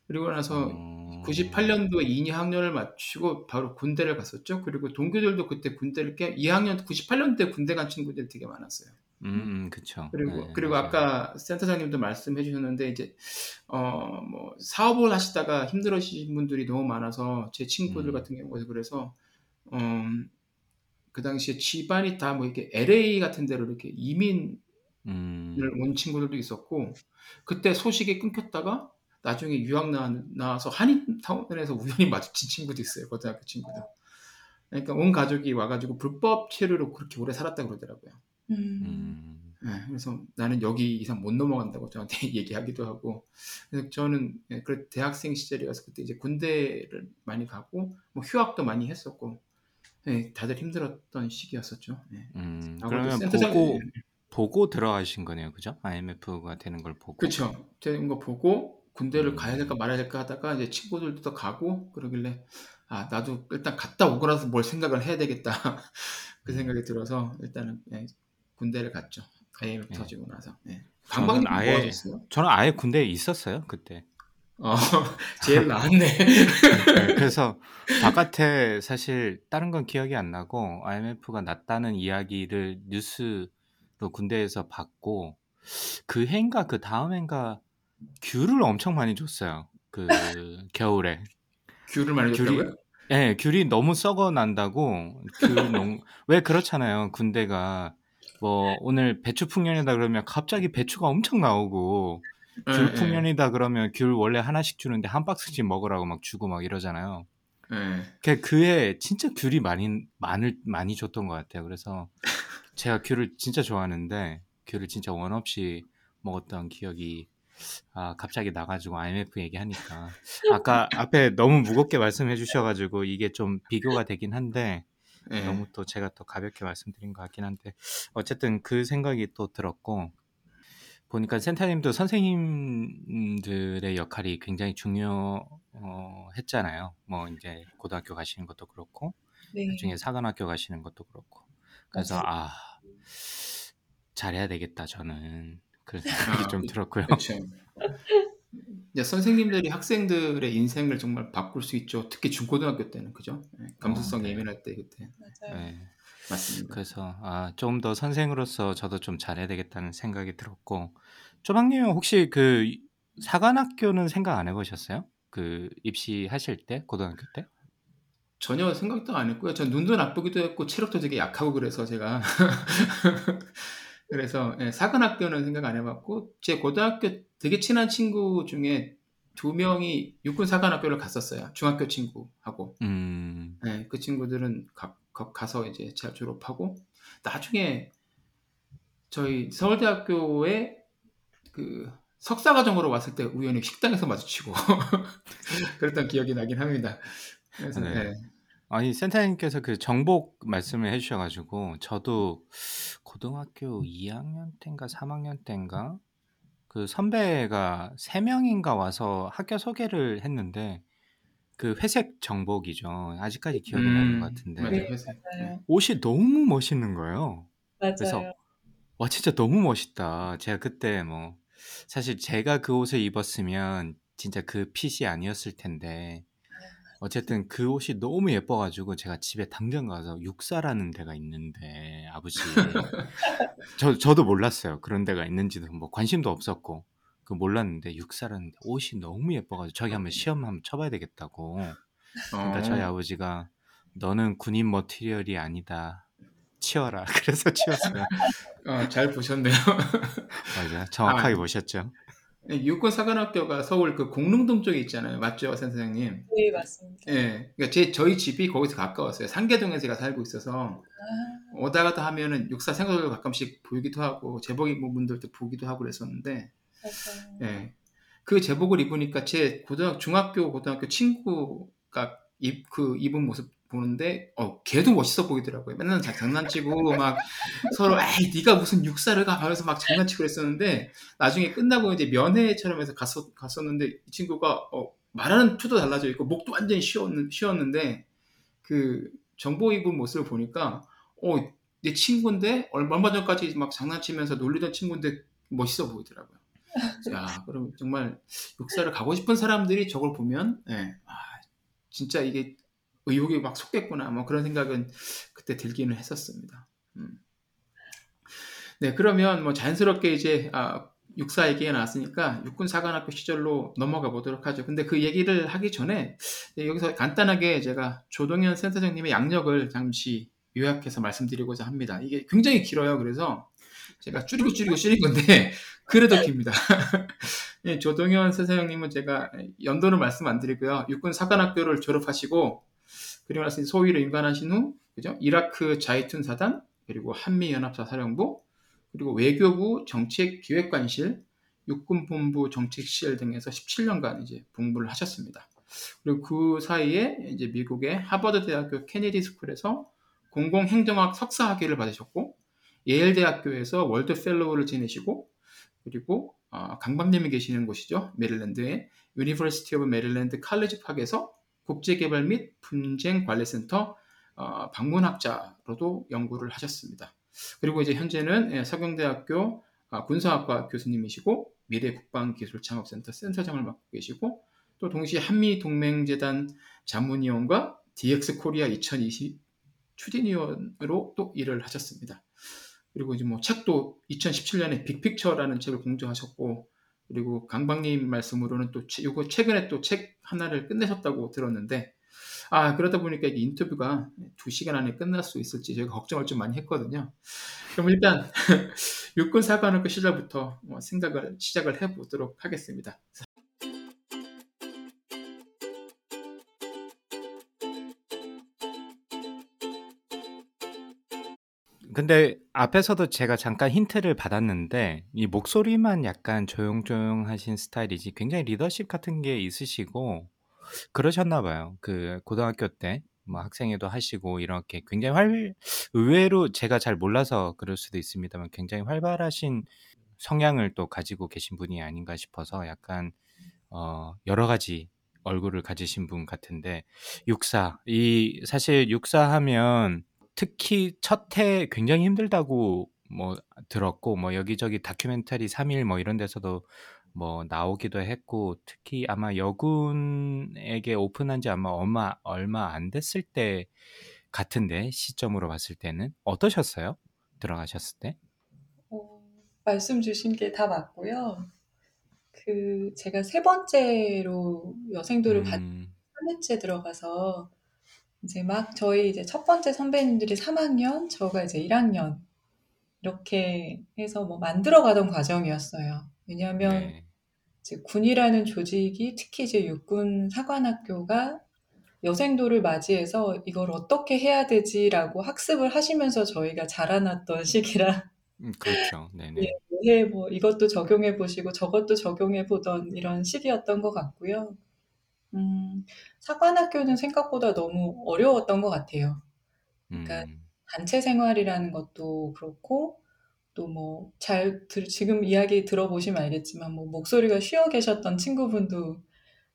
그리고 나서 어... 98년도에 2학년을 마치고 바로 군대를 갔었죠. 그리고 동기들도 그때 군대를 깨 2학년 98년 때 군대 간 친구들이 되게 많았어요. 음, 음 그쵸. 그리고 네, 그리고 맞아요. 아까 센터장님도 말씀해 주셨는데 이제 어 뭐 사업을 하시다가 힘들어지신 분들이 너무 많아서 제 친구들 음. 같은 경우에 그래서 어그 당시에 집안이 다 뭐 이렇게 LA 같은 데로 이렇게 이민을 음, 온 친구들도 있었고 그때 소식이 끊겼다가 나중에 유학 나, 나와서 한인타운에서 우연히 마주친 친구도 있어요 고등학교 친구들. 그러니까 온 가족이 와가지고 불법 체류로 그렇게 오래 살았다 그러더라고요. 음. 음, 네, 그래서 나는 여기 이상 못 넘어간다고 저한테 [LAUGHS] 얘기하기도 하고 그래서 저는 예, 그 대학생 시절이어서 그때 이제 군대를 많이 가고 뭐 휴학도 많이 했었고 예, 다들 힘들었던 시기였었죠. 예. 음, 그러면 센터장- 보고 예, 보고 들어가신 거네요, 그죠? IMF가 되는 걸 보고. 그쵸. 되는 거 보고 군대를 음. 가야 될까 말아야 될까 하다가 이제 친구들도 또 가고 그러길래 아 나도 일단 갔다 오고 나서 뭘 생각을 해야 되겠다 [LAUGHS] 그 음. 생각이 들어서 일단은 예, 군대를 갔죠. IMF 예. 터지고 나서. 예. 아예- 뭐 하셨어요? 저는 아예 군대에 있었어요, 그때. 어, [LAUGHS] 제일 [LAUGHS] 나았네. 네, 그래서 바깥에 사실 다른 건 기억이 안 나고 IMF가 났다는 이야기를 뉴스로 군대에서 받고 그 해인가 그 다음 해인가 귤을 엄청 많이 줬어요. 그 [LAUGHS] 겨울에. 귤을 많이 귤이- 줬다고요? 예, 귤이 너무 썩어 난다고 귤 [LAUGHS] 농... 왜 그렇잖아요. 군대가 뭐 오늘 배추 풍년이다 그러면 갑자기 배추가 엄청 나오고 예, 귤 예, 풍년이다 그러면 귤 원래 하나씩 주는데 한 박스씩 먹으라고 막 주고 막 이러잖아요. 예. 그 그해 진짜 귤이 많이 많을 많이 줬던 것 같아요. 그래서 제가 귤을 진짜 좋아하는데 귤을 진짜 원 없이 먹었던 기억이 아 갑자기 나가지고 IMF 얘기하니까 아까 앞에 너무 무겁게 말씀해 주셔가지고 이게 좀 비교가 되긴 한데 예. 너무 또 제가 또 가볍게 말씀드린 것 같긴 한데 어쨌든 그 생각이 또 들었고 보니까 센타님도 선생님들의 역할이 굉장히 중요했잖아요. 뭐 이제 고등학교 가시는 것도 그렇고 네. 나중에 사관학교 가시는 것도 그렇고 그래서. 아 잘해야 되겠다 저는 그런 생각이 아, 좀 그- 들었고요. 그렇죠. 선생님들이 학생들의 인생을 정말 바꿀 수 있죠. 특히 중고등학교 때는 그죠? 예, 감수성 어, 네. 예민할 때 그때 맞아요. 네. 맞습니다. 그래서 아, 좀 더 선생으로서 저도 좀 잘해야 되겠다는 생각이 들었고 조방님 혹시 그 사관학교는 생각 안 해보셨어요? 그 입시하실 때 고등학교 때? 전혀 생각도 안 했고요. 전 눈도 나쁘기도 했고 체력도 되게 약하고 그래서 제가 [LAUGHS] 그래서 예, 사관 학교는 생각 안 해봤고 제 고등학교 되게 친한 친구 중에 두 명이 육군 사관 학교를 갔었어요. 중학교 친구하고 음, 예, 그 친구들은 가, 가- 가서 이제 잘 졸업하고 나중에 저희 서울대학교에 그 석사과정으로 왔을 때 우연히 식당에서 마주치고 [LAUGHS] 그랬던 기억이 나긴 합니다. 그래서 네. 예, 아니 센터님께서 그 정복 말씀을 해주셔가지고 저도 고등학교 2학년 때인가 3학년 때인가 그 선배가 세 명인가 와서 학교 소개를 했는데 그 회색 정복이죠. 아직까지 기억이 나는 것 같은데 맞아요. 네, 회색. 맞아요. 옷이 너무 멋있는 거예요. 그래서 맞아요. 와 진짜 너무 멋있다. 제가 그때 뭐 사실 제가 그 옷을 입었으면 진짜 그 핏이 아니었을 텐데 어쨌든 그 옷이 너무 예뻐가지고 제가 집에 당장 가서 육사라는 데가 있는데 아버지. [LAUGHS] 저 저도 몰랐어요. 그런 데가 있는지도 뭐 관심도 없었고. 그 몰랐는데 육사라는 데 옷이 너무 예뻐가지고 저기 한번 시험 한번 쳐봐야 되겠다고. 그러니까 저희 어, 아버지가 너는 군인 머티리얼이 아니다. 치워라. [LAUGHS] 그래서 치웠어요. 어, 잘 보셨네요. 맞아 정확하게 아. 보셨죠 육군 사관학교가 서울 그 공릉동 쪽에 있잖아요. 맞죠, 선생님? 네, 맞습니다. 예. 그러니까 제 저희 집이 거기서 가까웠어요. 상계동에 제가 살고 있어서 아, 오다 가다 하면은 육사 생활도 가끔씩 보이기도 하고 제복 입은 분들도 보기도 하고 그랬었는데 맞아요. 예. 그 제복을 입으니까 제 고등 중학교 고등학교 친구가 입 그 입은 모습 보는데 어 걔도 멋있어 보이더라고요. 맨날 자- 장난치고 막 서로 에이 네가 무슨 육사를 가 하면서 막 장난치고 그랬었는데 나중에 끝나고 이제 면회처럼 해서 갔었 갔었는데 이 친구가 어 말하는 투도 달라져 있고 목도 완전히 쉬었는 쉬었는데 그 정보 입은 모습을 보니까 어 내 친구인데 얼마 전까지 막 장난치면서 놀리던 친구인데 멋있어 보이더라고요. 자, 그럼 정말 육사를 가고 싶은 사람들이 저걸 보면, 예, 아, 진짜 이게 의욕이 막 솟겠구나, 뭐 그런 생각은 그때 들기는 했었습니다. 음. 네, 그러면 뭐 자연스럽게 이제 아, 육사 얘기가 나왔으니까 육군 사관학교 시절로 넘어가 보도록 하죠. 근데 그 얘기를 하기 전에 네, 여기서 간단하게 제가 조동현 센터장님의 양력을 잠시 요약해서 말씀드리고자 합니다. 이게 굉장히 길어요. 그래서 제가 줄이고 줄이고 줄인 건데 [LAUGHS] 그래도 깁니다. [LAUGHS] 네, 조동현 센터장님은 제가 연도는 말씀 안 드리고요. 육군 사관학교를 졸업하시고 그리고 나서 소위로 임관하신 후 그죠? 이라크 자이툰 사단 그리고 한미 연합사 사령부 그리고 외교부 정책 기획관실, 육군본부 정책실 등에서 17년간 이제 복무를 하셨습니다. 그리고 그 사이에 이제 미국의 하버드 대학교 Kennedy School에서 공공행정학 석사 학위를 받으셨고 예일 대학교에서 World Fellow를 지내시고 그리고 어, 강박님이 계시는 곳이죠 메릴랜드의 유니버시티 오브 메릴랜드 칼리지 팍에서 국제개발 및 분쟁 관리센터 어, 방문학자로도 연구를 하셨습니다. 그리고 이제 현재는 예, 서경대학교 아, 군사학과 교수님이시고 미래국방기술창업센터 센터장을 맡고 계시고 또 동시에 한미동맹재단 자문위원과 DX코리아 2020 추진위원으로 또 일을 하셨습니다. 그리고 이제 뭐 책도 2017년에 빅픽처라는 책을 공저하셨고 그리고 강박님 말씀으로는 또 이거 최근에 또 책 하나를 끝내셨다고 들었는데 아, 그러다 보니까 이 인터뷰가 두 시간 안에 끝날 수 있을지 제가 걱정을 좀 많이 했거든요. 그럼 일단 [LAUGHS] 육군 사관학교 시절부터 뭐 생각을 시작을 해보도록 하겠습니다. 근데 앞에서도 제가 잠깐 힌트를 받았는데 이 목소리만 약간 조용조용하신 스타일이지 굉장히 리더십 같은 게 있으시고 그러셨나 봐요. 그 고등학교 때 뭐 학생회도 하시고 이렇게 굉장히 활 의외로 제가 잘 몰라서 그럴 수도 있습니다만 굉장히 활발하신 성향을 또 가지고 계신 분이 아닌가 싶어서 약간 어 여러 가지 얼굴을 가지신 분 같은데 육사 이 사실 육사하면 특히 첫 해 굉장히 힘들다고 뭐 들었고 뭐 여기저기 다큐멘터리 3일 뭐 이런 데서도 뭐 나오기도 했고 특히 아마 여군에게 오픈한 지 아마 얼마 얼마 안 됐을 때 같은데 시점으로 봤을 때는 어떠셨어요? 들어가셨을 때? 어, 말씀 주신 게 다 맞고요. 그 제가 세 번째로 여생도를 받은 음, 3회째 들어가서 이제 막 저희 이제 첫 번째 선배님들이 3학년, 저가 이제 1학년 이렇게 해서 뭐 만들어 가던 과정이었어요. 왜냐하면 네. 이제 군이라는 조직이 특히 이제 육군 사관학교가 여생도를 맞이해서 이걸 어떻게 해야 되지라고 학습을 하시면서 저희가 자라났던 [LAUGHS] 시기라 음, 그렇죠. 예, 네네. 예, 뭐 이것도 적용해 보시고 저것도 적용해 보던 이런 시기였던 것 같고요. 음, 사관학교는 생각보다 너무 어려웠던 것 같아요. 그러니까 음, 단체 생활이라는 것도 그렇고 또 뭐 잘 지금 이야기 들어보시면 알겠지만 뭐 목소리가 쉬어 계셨던 친구분도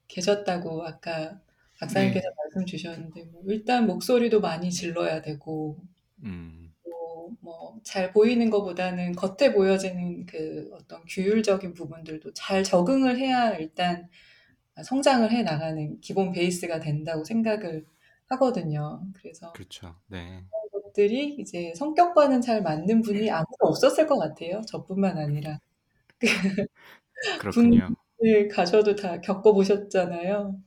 계셨다고 아까 박사님께서 네. 말씀 주셨는데 뭐 일단 목소리도 많이 질러야 되고 음, 뭐잘 보이는 것보다는 겉에 보여지는 그 어떤 규율적인 부분들도 잘 적응을 해야 일단 성장을 해 나가는 기본 베이스가 된다고 생각을 하거든요. 그래서 그렇죠. 네. 그런 것들이 이제 성격과는 잘 맞는 분이 아무도 없었을 것 같아요. 저뿐만 아니라. 그렇군요. 군을 가셔도 다 겪어보셨잖아요.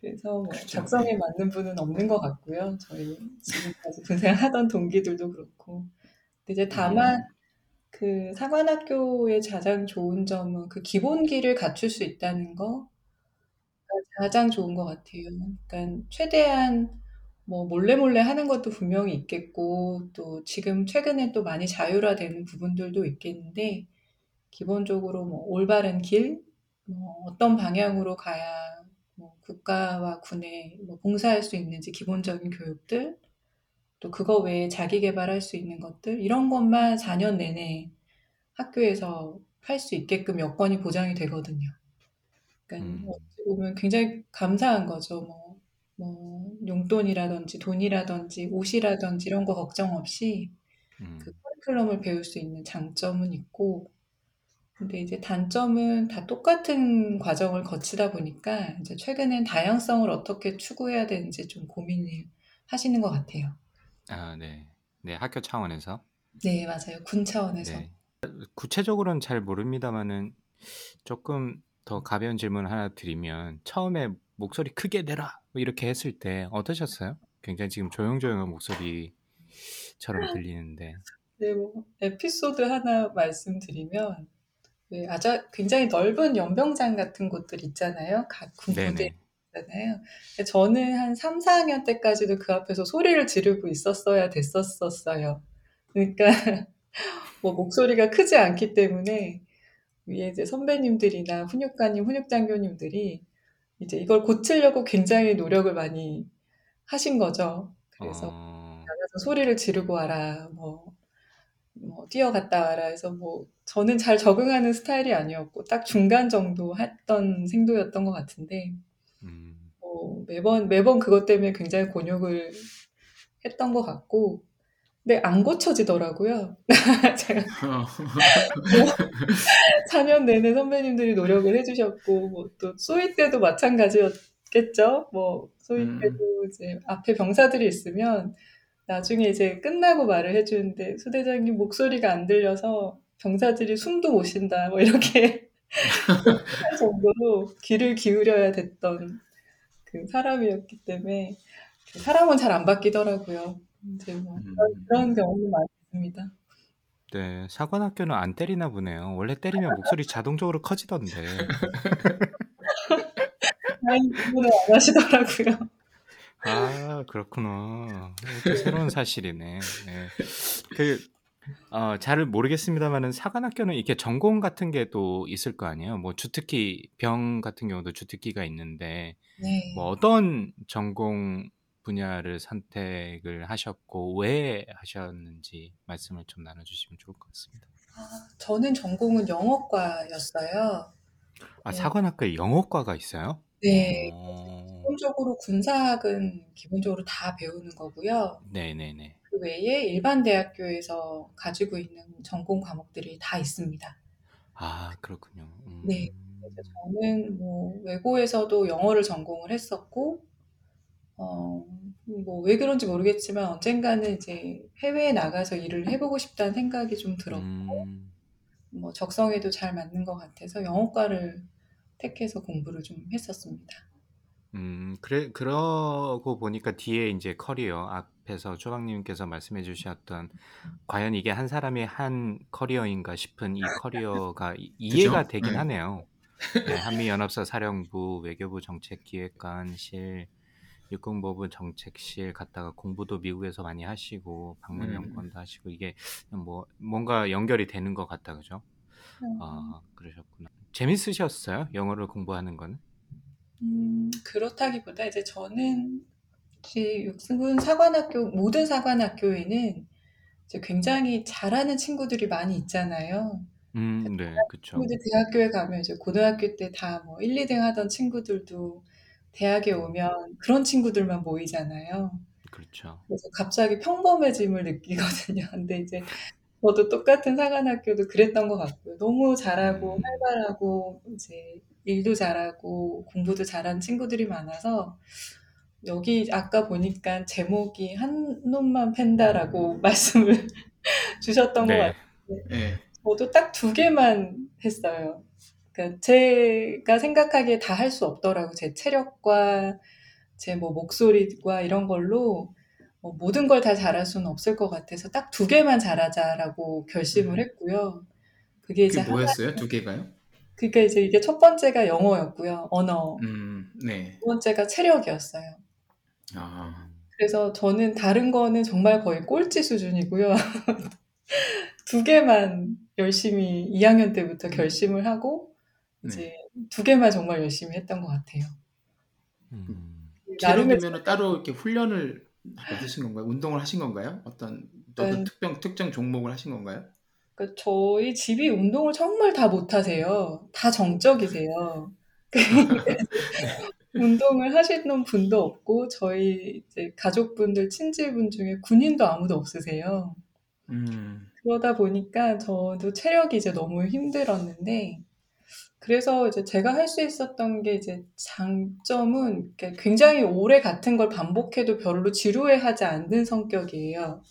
그래서 뭐 그렇죠. 적성에 네. 맞는 분은 없는 것 같고요. 저희 지금까지 군생하던 동기들도 그렇고. 근데 이제 다만 음, 그 사관학교의 가장 좋은 점은 그 기본기를 갖출 수 있다는 거 가장 좋은 것 같아요. 그러니까 최대한 뭐 몰래 몰래 하는 것도 분명히 있겠고 또 지금 최근에 또 많이 자율화되는 부분들도 있겠는데 기본적으로 뭐 올바른 길, 뭐 어떤 방향으로 가야 뭐 국가와 군에 뭐 봉사할 수 있는지 기본적인 교육들, 또 그거 외에 자기 개발할 수 있는 것들 이런 것만 4년 내내 학교에서 할 수 있게끔 여건이 보장이 되거든요. 그러니까 음, 어찌 보면 굉장히 감사한 거죠. 뭐, 뭐 용돈이라든지 돈이라든지 옷이라든지 이런 거 걱정 없이 그 음, 커리큘럼을 배울 수 있는 장점은 있고 근데 이제 단점은 다 똑같은 과정을 거치다 보니까 이제 최근엔 다양성을 어떻게 추구해야 되는지 좀 고민을 하시는 것 같아요. 아, 네. 네, 학교 차원에서. 네, 맞아요. 군 차원에서. 네. 구체적으로는 잘 모릅니다만은 조금 더 가벼운 질문 하나 드리면 처음에 목소리 크게 내라 뭐 이렇게 했을 때 어떠셨어요? 굉장히 지금 조용조용한 목소리처럼 들리는데. 네, 뭐 에피소드 하나 말씀드리면 네, 아주 굉장히 넓은 연병장 같은 곳들 있잖아요. 각 군부대. 있잖아요. 저는 한 3, 4학년 때까지도 그 앞에서 소리를 지르고 있었어야 됐었었어요. 그러니까 [LAUGHS] 뭐 목소리가 크지 않기 때문에 위에 이제 선배님들이나 훈육관님, 훈육장교님들이 이제 이걸 고치려고 굉장히 노력을 많이 하신 거죠. 그래서 어, 나가서 소리를 지르고 와라, 뭐, 뭐 뛰어갔다 와라 해서 뭐 저는 잘 적응하는 스타일이 아니었고 딱 중간 정도 했던 생도였던 것 같은데 음, 뭐 매번 매번 그것 때문에 굉장히 곤욕을 했던 것 같고 근데 안 고쳐지더라고요. [LAUGHS] 제가 어. 4년 내내 선배님들이 노력을 해주셨고 뭐 또 소위 때도 마찬가지였겠죠. 뭐 소위 음. 때도 이제 앞에 병사들이 있으면 나중에 이제 끝나고 말을 해주는데 수대장님 목소리가 안 들려서 병사들이 숨도 못 쉰다 뭐 이렇게 할 정도로 귀를 기울여야 됐던 그 사람이었기 때문에 사람은 잘 안 바뀌더라고요. 이제 뭐 음. 그런, 그런 경우도 많이 있습니다. 네, 사관학교는 안 때리나 보네요. 원래 때리면 목소리 자동적으로 커지던데. 다행히 그분은 안 하시더라고요. 아, 그렇구나. 이것도 새로운 사실이네. 네. 그, 어, 잘 모르겠습니다만은 사관학교는 이렇게 전공 같은 게 또 있을 거 아니에요? 뭐 주특기, 병 같은 경우도 주특기가 있는데, 네. 뭐 어떤 전공 분야를 선택을 하셨고, 왜 하셨는지 말씀을 좀 나눠주시면 좋을 것 같습니다. 아, 저는 전공은 영어과였어요. 아, 네. 사관학교에 영어과가 있어요? 네. 어, 기본적으로 군사학은 기본적으로 다 배우는 거고요. 네네네. 그 외에 일반 대학교에서 가지고 있는 전공 과목들이 다 있습니다. 아, 그렇군요. 음, 네. 저는 뭐 외고에서도 영어를 전공을 했었고, 어, 뭐 왜 그런지 모르겠지만 언젠가는 이제 해외에 나가서 일을 해보고 싶다는 생각이 좀 들었고, 음, 뭐 적성에도 잘 맞는 것 같아서 영어과를 택해서 공부를 좀 했었습니다. 음, 그래, 그러고 보니까 뒤에 이제 커리어 앞에서 조박님께서 말씀해 주셨던 과연 이게 한 사람의 한 커리어인가 싶은 이 커리어가 이- [LAUGHS] 이해가 되긴 네. 하네요. 네, 한미연합사 사령부, 외교부 정책기획관실, 육군본부 정책실 갔다가 공부도 미국에서 많이 하시고 방문 음. 연구원도 하시고 이게 뭐 뭔가 연결이 되는 것 같다 그죠? 음. 아 그러셨구나. 재밌으셨어요? 영어를 공부하는 거는? 음, 그렇다기보다 이제 저는 이제 육군 사관학교 모든 사관학교에는 이제 굉장히 잘하는 친구들이 많이 있잖아요. 음, 네. 친구들 대학교에 가면 이제 고등학교 때 다 뭐 1, 2등 하던 친구들도 대학에 오면 그런 친구들만 모이잖아요. 그렇죠. 그래서 갑자기 평범해짐을 느끼거든요. [LAUGHS] 근데 이제 저도 똑같은 사관학교도 그랬던 것 같고요. 너무 잘하고 음. 활발하고 이제 일도 잘하고 공부도 잘하는 친구들이 많아서 여기 아까 보니까 제목이 한 놈만 팬다라고 [LAUGHS] 말씀을 주셨던 것 네. 같아요. 네. 저도 딱 두 개만 했어요. 그러니까 제가 생각하기에 다 할 수 없더라고. 제 체력과 제 뭐 목소리과 이런 걸로 뭐 모든 걸 다 잘할 수는 없을 것 같아서 딱두 개만 잘하자라고 결심을 음. 했고요. 그게 이제 그게 뭐였어요? 두 개가요? 그러니까 이제 이게 첫 번째가 영어였고요. 언어. 음, 네. 두 번째가 체력이었어요. 아, 그래서 저는 다른 거는 정말 거의 꼴찌 수준이고요. [LAUGHS] 두 개만 열심히 2 학년 때부터 결심을 하고 이제 두 개만 정말 열심히 했던 것 같아요. 음. 나름의 체력이면 따로 이렇게 훈련을 받으신 건가요? 운동을 하신 건가요? 어떤 어떤 음. 특정 특정 종목을 하신 건가요? 그러니까 저희 집이 운동을 정말 다 못하세요. 다 정적이세요. [LAUGHS] [LAUGHS] 운동을 하시는 분도 없고 저희 이제 가족분들 친지분 중에 군인도 아무도 없으세요. 음, 그러다 보니까 저도 체력이 이제 너무 힘들었는데 그래서 이제 제가 할 수 있었던 게 이제 장점은 굉장히 오래 같은 걸 반복해도 별로 지루해하지 않는 성격이에요.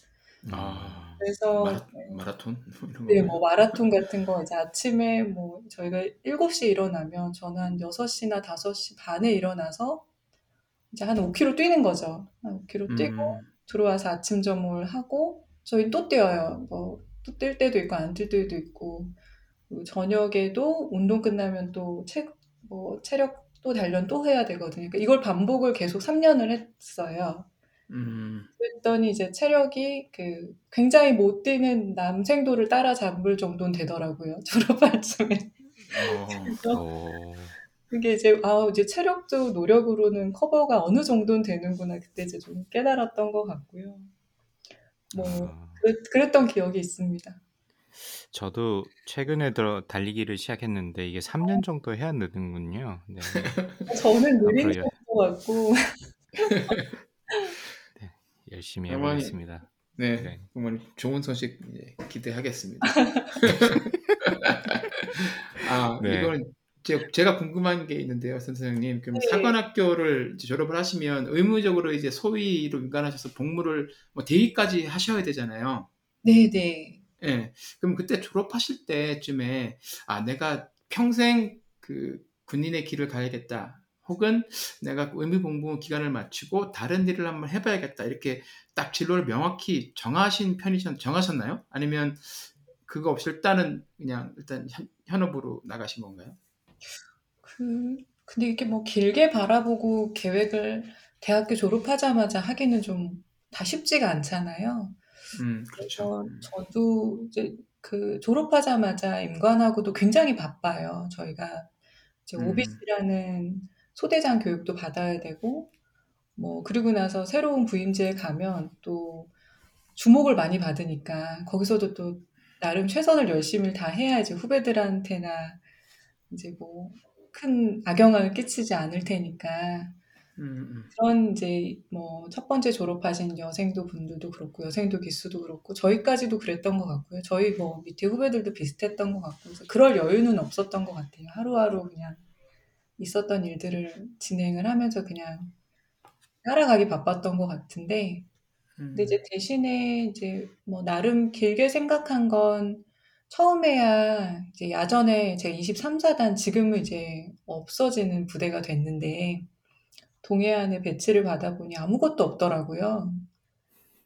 아, 그래서 마라, [LAUGHS] 뭐 이런 네, 건가요? 뭐 마라톤 같은 거 이제 아침에 뭐 저희가 7시에 일어나면 저는 한 6시나 5시 반에 일어나서 이제 한 5km 뛰는 거죠. 한 5km 뛰고 음, 들어와서 아침 점을 하고 저희 또 뛰어요. 뭐 또 뛸 때도 있고 안 뛸 때도 있고 저녁에도 운동 끝나면 또 체, 뭐 체력 또 단련 또 해야 되거든요. 그러니까 이걸 반복을 계속 3년을 했어요. 음, 그랬더니 이제 체력이 그 굉장히 못 뛰는 남생도를 따라잡을 정도는 되더라고요. [LAUGHS] 졸업할 쯤에. 어. 그게 이제 아 이제 체력도 노력으로는 커버가 어느 정도는 되는구나 그때 이제 좀 깨달았던 것 같고요. 뭐 아, 그랬, 그랬던 기억이 있습니다. 저도 최근에 들어 달리기를 시작했는데 이게 3년 정도 해야 느는군요. 네. [LAUGHS] 저는 느린 앞으로 열, 것 같고 [LAUGHS] 네, 열심히 해보겠습니다. 네, 네. 어머니 좋은 소식 기대하겠습니다. [LAUGHS] 아, 네. 이건 제, 제가 궁금한 게 있는데요, 선생님. 그럼 네. 사관학교를 이제 졸업을 하시면 의무적으로 이제 소위로 인간하셔서 복무를 뭐 대위까지 하셔야 되잖아요. 네 네 예. 그럼 그때 졸업하실 때쯤에 아, 내가 평생 그 군인의 길을 가야겠다. 혹은 내가 의무 복무 기간을 마치고 다른 일을 한번 해봐야겠다. 이렇게 딱 진로를 명확히 정하신 편이셨, 정하셨나요? 아니면 그거 없이 일단은 그냥 일단 현, 현업으로 나가신 건가요? 그 근데 이렇게 뭐 길게 바라보고 계획을 대학교 졸업하자마자 하기는 좀 다 쉽지가 않잖아요. 음, 그렇죠. 음, 저도 이제 그 졸업하자마자 임관하고도 굉장히 바빠요. 저희가 이제 음, OBC라는 소대장 교육도 받아야 되고 뭐 그리고 나서 새로운 부임제에 가면 또 주목을 많이 받으니까 거기서도 또 나름 최선을 열심히 다 해야지 후배들한테나 이제 뭐 큰 악영향을 끼치지 않을 테니까 음, 음, 그런 이제 뭐 첫 번째 졸업하신 여생도 분들도 그렇고 여생도 기수도 그렇고 저희까지도 그랬던 것 같고요. 저희 뭐 밑에 후배들도 비슷했던 것 같고 그래서 그럴 여유는 없었던 것 같아요. 하루하루 그냥 있었던 일들을 진행을 하면서 그냥 따라가기 바빴던 것 같은데 근데 음, 이제 대신에 이제 뭐 나름 길게 생각한 건 처음에야 이제 야전에 제 23사단 지금은 이제 없어지는 부대가 됐는데 동해안에 배치를 받아보니 아무것도 없더라고요.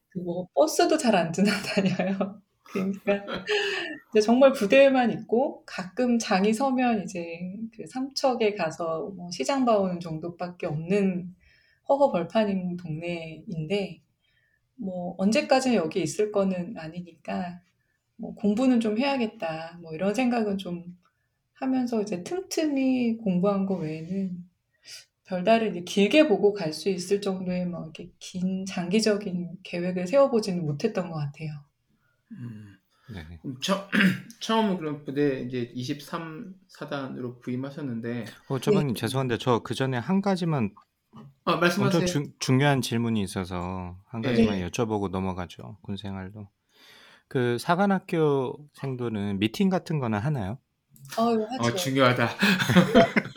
그뭐 버스도 잘 안 지나다녀요. [LAUGHS] 그러니까 이제 정말 부대에만 있고 가끔 장이 서면 이제 그 삼척에 가서 뭐 시장 봐오는 정도밖에 없는 허허 벌판인 동네인데 뭐 언제까지는 여기 있을 거는 아니니까 뭐 공부는 좀 해야겠다. 뭐 이런 생각은 좀 하면서 이제 틈틈이 공부한 거 외에는 별다른 이제 길게 보고 갈 수 있을 정도의 뭐 이렇게 긴 장기적인 계획을 세워보지는 못했던 것 같아요. 음. 네. 그럼 처, [CLEARS THROAT] 처음 그런 부대 이제 23 사단으로 부임하셨는데 어, 네. 조방님 죄송한데 저 그 전에 한 가지만 아, 말씀하세요. 엄청 중, 중요한 질문이 있어서 한 네. 가지만 네. 여쭤보고 넘어가죠. 군 생활도. 그 사관학교 생도는 미팅 같은 거는 하나요? 어, 하죠. 중요하다. [LAUGHS]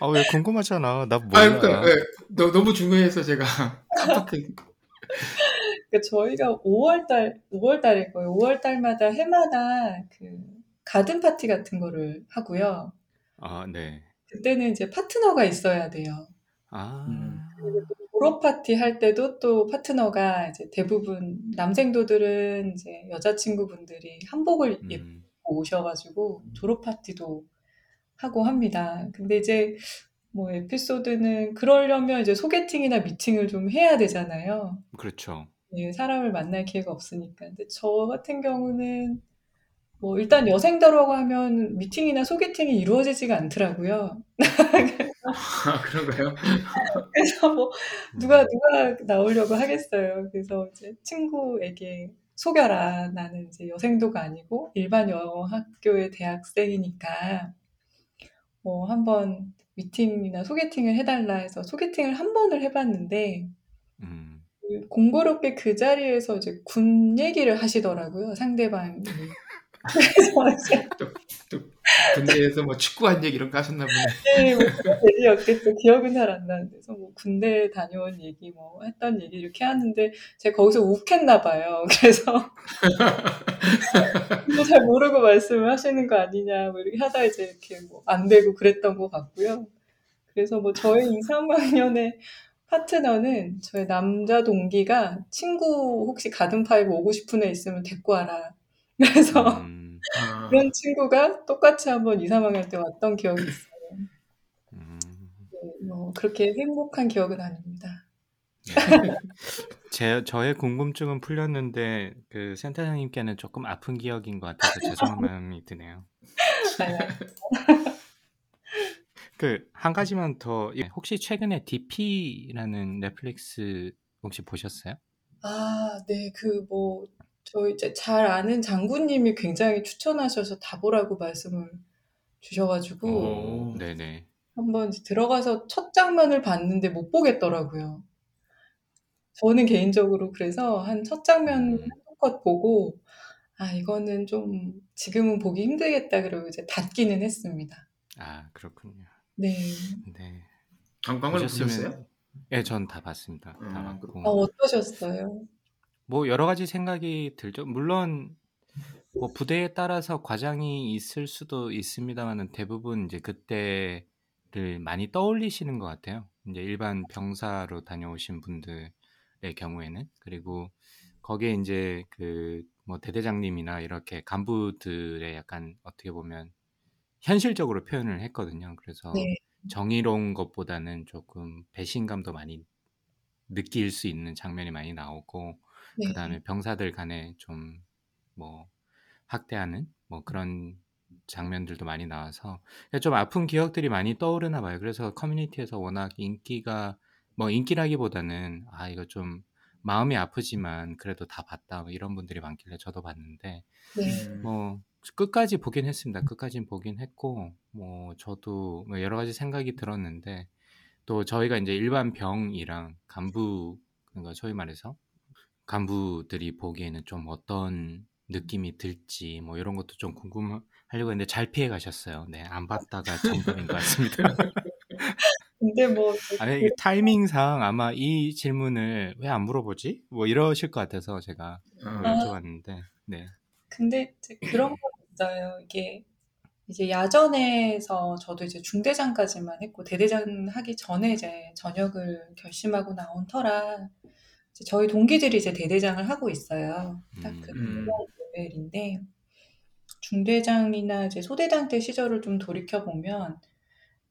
아, 왜 궁금하잖아. 나 아, 몰라. 그러니까 예, 너, 너무 중요해서 제가 [LAUGHS] 깜빡해. 그러니까 저희가 5월달, 5월달일 거예요. 5월달마다 해마다 그 가든 파티 같은 거를 하고요. 아, 네. 그때는 이제 파트너가 있어야 돼요. 아, 음. 졸업 파티 할 때도 또 파트너가 이제 대부분 남생도들은 이제 여자친구분들이 한복을 입고 음, 오셔가지고 졸업 파티도 하고 합니다. 근데 이제 뭐 에피소드는 그러려면 이제 소개팅이나 미팅을 좀 해야 되잖아요. 그렇죠. 예, 사람을 만날 기회가 없으니까. 근데 저 같은 경우는 뭐 일단 여생다라고 하면 미팅이나 소개팅이 이루어지지가 않더라고요. 아, 그런가요? [LAUGHS] 그래서 뭐 누가 음, 누가 나오려고 하겠어요. 그래서 이제 친구에게 속여라. 나는 이제 여생도가 아니고 일반 여학교의 대학생이니까 뭐 한번 미팅이나 소개팅을 해달라 해서 소개팅을 한 번을 해 봤는데 음, 그 공교롭게 그 자리에서 이제 군 얘기를 하시더라고요, 상대방이. 또, 또 군대에서 뭐 축구한 얘기 이런 거 하셨나 보네. [LAUGHS] 네, 뭐 얘기였겠죠. 기억은 잘 안 나는데. 그래서 뭐 군대 다녀온 얘기 뭐 했던 얘기 이렇게 하는데 제가 거기서 욱했나 봐요. [LAUGHS] 그래서 뭐 잘 모르고 말씀을 하시는 거 아니냐 뭐 이렇게 하다 이제 이렇게 뭐 안 되고 그랬던 것 같고요. 그래서 뭐 저희 2, 3학년의 파트너는 저희 남자 동기가 친구 혹시 가든파티 오고 싶은 애 있으면 데리고 와라. 그래서 음, 아, 그런 친구가 똑같이 한번 2, 3학년 때 왔던 기억이 있어요. 음, 네, 뭐 그렇게 행복한 기억은 아닙니다. 네. [LAUGHS] 제 저의 궁금증은 풀렸는데 그 센터장님께는 조금 아픈 기억인 것 같아서 죄송한 [LAUGHS] 마음이 드네요. 아유, [LAUGHS] 그한 가지만 더 예, 혹시 최근에 DP라는 넷플릭스 혹시 보셨어요? 아, 네, 그 뭐 저 이제 잘 아는 장군님이 굉장히 추천하셔서 다 보라고 말씀을 주셔 가지고 오. 네네. 한번 이제 들어가서 첫 장면을 봤는데 못 보겠더라고요. 저는 개인적으로 그래서 한 첫 장면 음, 한두 컷 보고 아, 이거는 좀 지금은 보기 힘들겠다 그러고 이제 닫기는 했습니다. 아 그렇군요. 네. 네. 관광을 보셨어요? 보셨으면 예, 전 다 봤습니다. 다 음, 아, 봤고 어떠셨어요? 뭐 여러 가지 생각이 들죠. 물론 뭐 부대에 따라서 과장이 있을 수도 있습니다만은 대부분 이제 그때를 많이 떠올리시는 것 같아요. 이제 일반 병사로 다녀오신 분들의 경우에는 그리고 거기에 이제 그 뭐 대대장님이나 이렇게 간부들의 약간 어떻게 보면 현실적으로 표현을 했거든요. 그래서 네, 정의로운 것보다는 조금 배신감도 많이 느낄 수 있는 장면이 많이 나오고 네, 그다음에 병사들 간에 좀 뭐 학대하는 뭐 그런 장면들도 많이 나와서 좀 아픈 기억들이 많이 떠오르나 봐요. 그래서 커뮤니티에서 워낙 인기가 뭐 인기라기보다는 아 이거 좀 마음이 아프지만 그래도 다 봤다 뭐 이런 분들이 많길래 저도 봤는데 네, 음, 뭐 끝까지 보긴 했습니다. 끝까지 보긴 했고 뭐 저도 뭐 여러 가지 생각이 들었는데 또 저희가 이제 일반 병이랑 간부 그러니까 소위 말해서 간부들이 보기에는 좀 어떤 느낌이 들지 뭐 이런 것도 좀 궁금하려고 했는데 잘 피해 가셨어요. 네, 안 봤다가 정답인 것 같습니다. [LAUGHS] 근데 뭐 아니 이 타이밍상 아마 이 질문을 왜 안 물어보지? 뭐 이러실 것 같아서 제가 뭐 아, 여쭤봤는데 네. 근데 그런 거 있어요. 이게 이제 야전에서 저도 이제 중대장까지만 했고 대대장 하기 전에 이제 전역을 결심하고 나온 터라 저희 동기들이 이제 대대장을 하고 있어요. 딱그 음, 음, 레벨인데 중대장이나 이제 소대장 때 시절을 좀 돌이켜 보면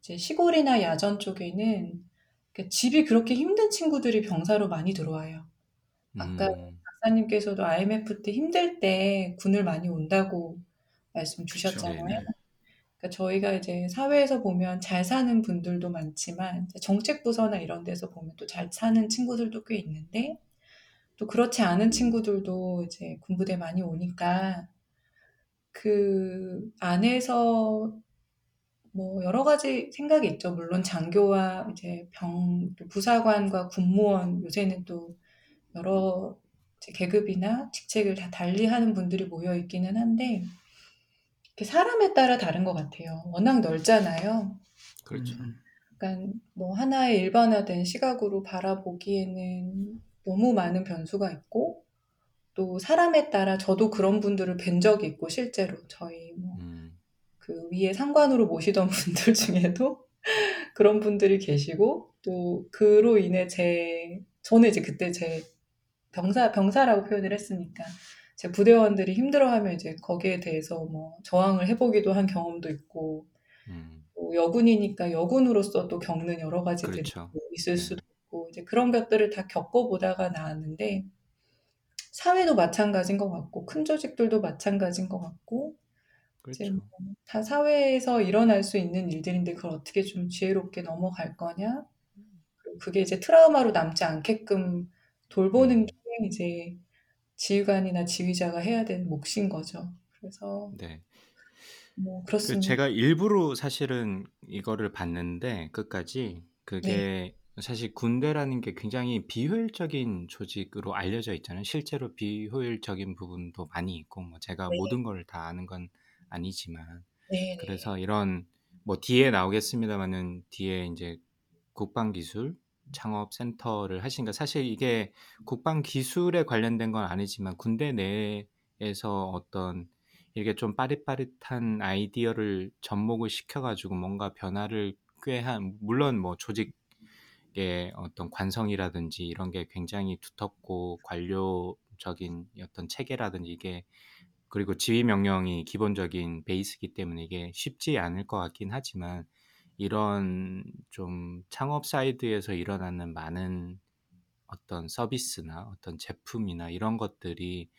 이제 시골이나 야전 쪽에는 그 집이 그렇게 힘든 친구들이 병사로 많이 들어와요. 아까 음, 박사님께서도 IMF 때 힘들 때 군을 많이 온다고 말씀 그쵸. 주셨잖아요. 네네. 그러니까 저희가 이제 사회에서 보면 잘 사는 분들도 많지만 이제 정책 부서나 이런 데서 보면 또 잘 사는 친구들도 꽤 있는데 또 그렇지 않은 친구들도 이제 군부대 많이 오니까 그 안에서 뭐 여러 가지 생각이 있죠. 물론 장교와 이제 병, 또 부사관과 군무원 요새는 또 여러 계급이나 직책을 다 달리하는 분들이 모여 있기는 한데 사람에 따라 다른 것 같아요. 워낙 넓잖아요. 그렇죠. 음, 그러니까 뭐 하나의 일반화된 시각으로 바라보기에는 너무 많은 변수가 있고 또 사람에 따라 저도 그런 분들을 뵌 적이 있고 실제로 저희 뭐 음, 그 위에 상관으로 모시던 [LAUGHS] 분들 중에도 그런 분들이 계시고 또 그로 인해 제 저는 이제 그때 제 병사 병사라고 표현을 했으니까 제 부대원들이 힘들어하면 이제 거기에 대해서 뭐 저항을 해보기도 한 경험도 있고 음, 또 여군이니까 여군으로서 또 겪는 여러 가지들이 그렇죠. 또 있을 네. 수도 있고 이제 그런 것들을 다 겪어보다가 나왔는데 사회도 마찬가지인 것 같고 큰 조직들도 마찬가지인 것 같고 이제 그렇죠. 뭐다 사회에서 일어날 수 있는 일들인데 그걸 어떻게 좀 지혜롭게 넘어갈 거냐? 그게 이제 트라우마로 남지 않게끔 돌보는 음, 게 이제 지휘관이나 지휘자가 해야 되는 몫인 거죠. 그래서 네. 뭐그 그렇습니다. 제가 일부러 사실은 이거를 봤는데 끝까지 네, 그게 사실 군대라는 게 굉장히 비효율적인 조직으로 알려져 있잖아요. 실제로 비효율적인 부분도 많이 있고 뭐 제가 네. 모든 걸 다 아는 건 아니지만 네네. 그래서 이런 뭐 뒤에 나오겠습니다만은 뒤에 이제 국방기술 창업센터를 하시니까 사실 이게 국방 기술에 관련된 건 아니지만 군대 내에서 어떤 이게 좀 빠릿빠릿한 아이디어를 접목을 시켜가지고 뭔가 변화를 꾀한 물론 뭐 조직의 어떤 관성이라든지 이런 게 굉장히 두텁고 관료적인 어떤 체계라든지 이게 그리고 지휘 명령이 기본적인 베이스이기 때문에 이게 쉽지 않을 것 같긴 하지만 이런 좀 창업 사이드에서 일어나는 많은 어떤 서비스나 어떤 제품이나 이런 것들이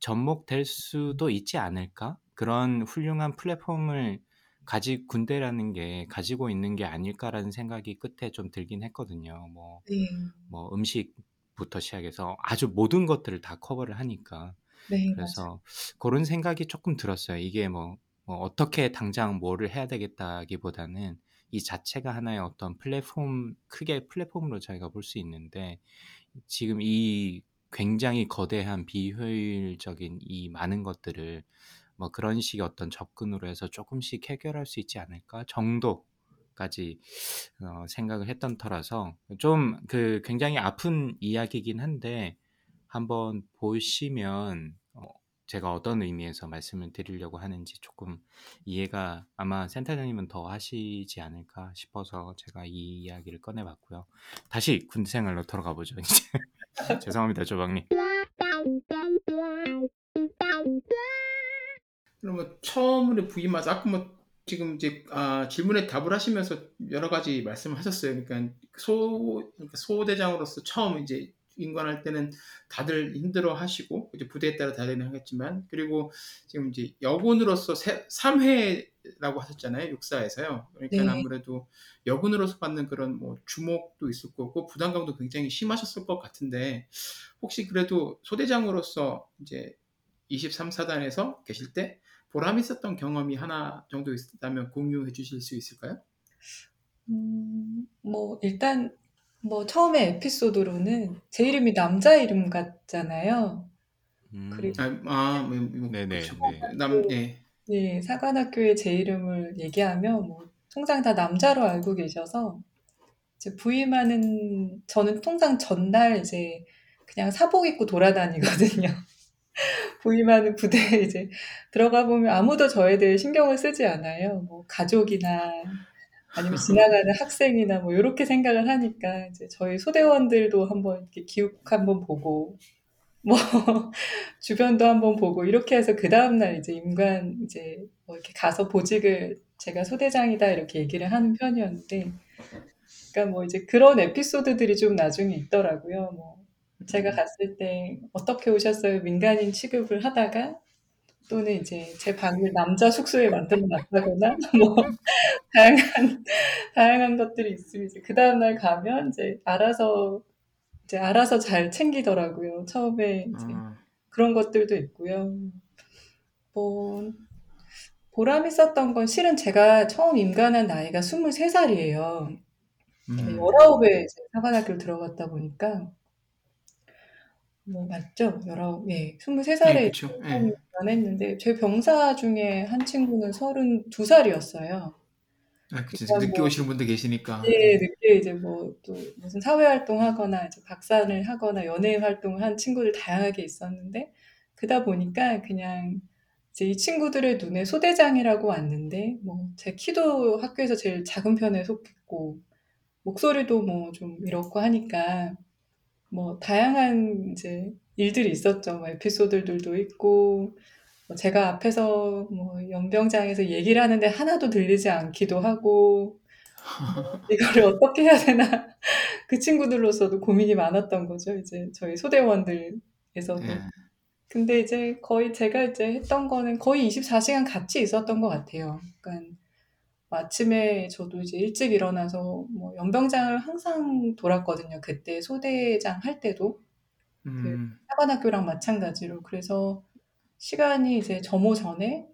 접목될 수도 있지 않을까? 그런 훌륭한 플랫폼을 가지 군대라는 게 가지고 있는 게 아닐까라는 생각이 끝에 좀 들긴 했거든요. 뭐, 네. 뭐 음식부터 시작해서 아주 모든 것들을 다 커버를 하니까. 네, 맞아요. 그래서 그런 생각이 조금 들었어요. 이게 뭐, 뭐 어떻게 당장 뭐를 해야 되겠다기보다는 이 자체가 하나의 어떤 플랫폼 크게 플랫폼으로 저희가 볼 수 있는데 지금 이 굉장히 거대한 비효율적인 이 많은 것들을 뭐 그런 식의 어떤 접근으로 해서 조금씩 해결할 수 있지 않을까 정도까지 어, 생각을 했던 터라서 좀 그 굉장히 아픈 이야기긴 한데 한번 보시면 어, 제가 어떤 의미에서 말씀을 드리려고 하는지 조금 이해가 아마 센터장님은 더 하시지 않을까 싶어서 제가 이 이야기를 꺼내봤고요. 다시 군대 생활로 돌아가 보죠. [LAUGHS] 이제 [LAUGHS] 죄송합니다, 조방님. 그러면 처음으로 부임하서 아까 뭐 지금 이제 아, 질문에 답을 하시면서 여러 가지 말씀하셨어요. 그러니까 소 그러니까 소대장으로서 처음 이제 인관할 때는 다들 힘들어 하시고 이제 부대에 따라 다르긴 하겠지만 그리고 지금 이제 여군으로서 3회라고 하셨잖아요 육사에서요 그러니까 네. 아무래도 여군으로서 받는 그런 뭐 주목도 있을 거고 부담감도 굉장히 심하셨을 것 같은데 혹시 그래도 소대장으로서 이제 23사단에서 계실 때 보람 있었던 경험이 하나 정도 있다면 공유해 주실 수 있을까요? 음, 뭐 일단 뭐 처음에 에피소드로는 제 이름이 남자 이름 같잖아요. 음, 그리고 아, 아 뭐, 뭐, 네네, 그렇죠. 네. 남, 예. 네, 사관학교에 제 이름을 얘기하면 뭐 통상 다 남자로 알고 계셔서 이제 부임하는 저는 통상 전날 이제 그냥 사복 입고 돌아다니거든요. [LAUGHS] 부임하는 부대에 이제 들어가 보면 아무도 저에 대해 신경을 쓰지 않아요. 뭐 가족이나 아니면 지나가는 학생이나 뭐 이렇게 생각을 하니까 이제 저희 소대원들도 한번 이렇게 기욱 한번 보고 뭐 [LAUGHS] 주변도 한번 보고 이렇게 해서 그 다음 날 이제 임관 이제 뭐 이렇게 가서 보직을 제가 소대장이다 이렇게 얘기를 하는 편이었는데 그러니까 뭐 이제 그런 에피소드들이 좀 나중에 있더라고요. 뭐 제가 갔을 때 어떻게 오셨어요? 민간인 취급을 하다가 또는 이제 제 방을 남자 숙소에 만들어 놨다거나 [LAUGHS] 뭐 다양한 다양한 것들이 있으면 이제 그 다음 날 가면 이제 알아서 이제 알아서 잘 챙기더라고요. 처음에 이제 아, 그런 것들도 있고요. 뭐 보람 있었던 건 실은 제가 처음 임관한 나이가 23살이에요. 음. 19에 이제 사관학교를 들어갔다 보니까 뭐 맞죠? 19, 예, 23살에 예, 그쵸. 예. 임관했는데 제 병사 중에 한 친구는 32살이었어요. 아, 그치. 그러니까 늦게 뭐 오시는 분들 계시니까. 네, 늦게 이제 뭐 또 무슨 사회 활동하거나 이제 박사를 하거나 연예인 활동을 한 친구들 다양하게 있었는데 그다 보니까 그냥 이제 이 친구들의 눈에 소대장이라고 왔는데 뭐 제 키도 학교에서 제일 작은 편에 속했고 목소리도 뭐 좀 이렇고 하니까 뭐 다양한 이제 일들이 있었죠. 뭐 에피소드들도 있고 뭐 제가 앞에서 뭐 연병장에서 얘기를 하는데 하나도 들리지 않기도 하고 뭐 이거를 [LAUGHS] 어떻게 해야 되나 [LAUGHS] 그 친구들로서도 고민이 많았던 거죠. 이제 저희 소대원들에서도. 예. 근데 이제 거의 제가 이제 했던 거는 거의 24시간 같이 있었던 것 같아요. 그러니까 뭐 아침에 저도 이제 일찍 일어나서 뭐 연병장을 항상 돌았거든요. 그때 소대장 할 때도 그 음. 사관학교랑 마찬가지로 그래서 시간이 이제 점호 전에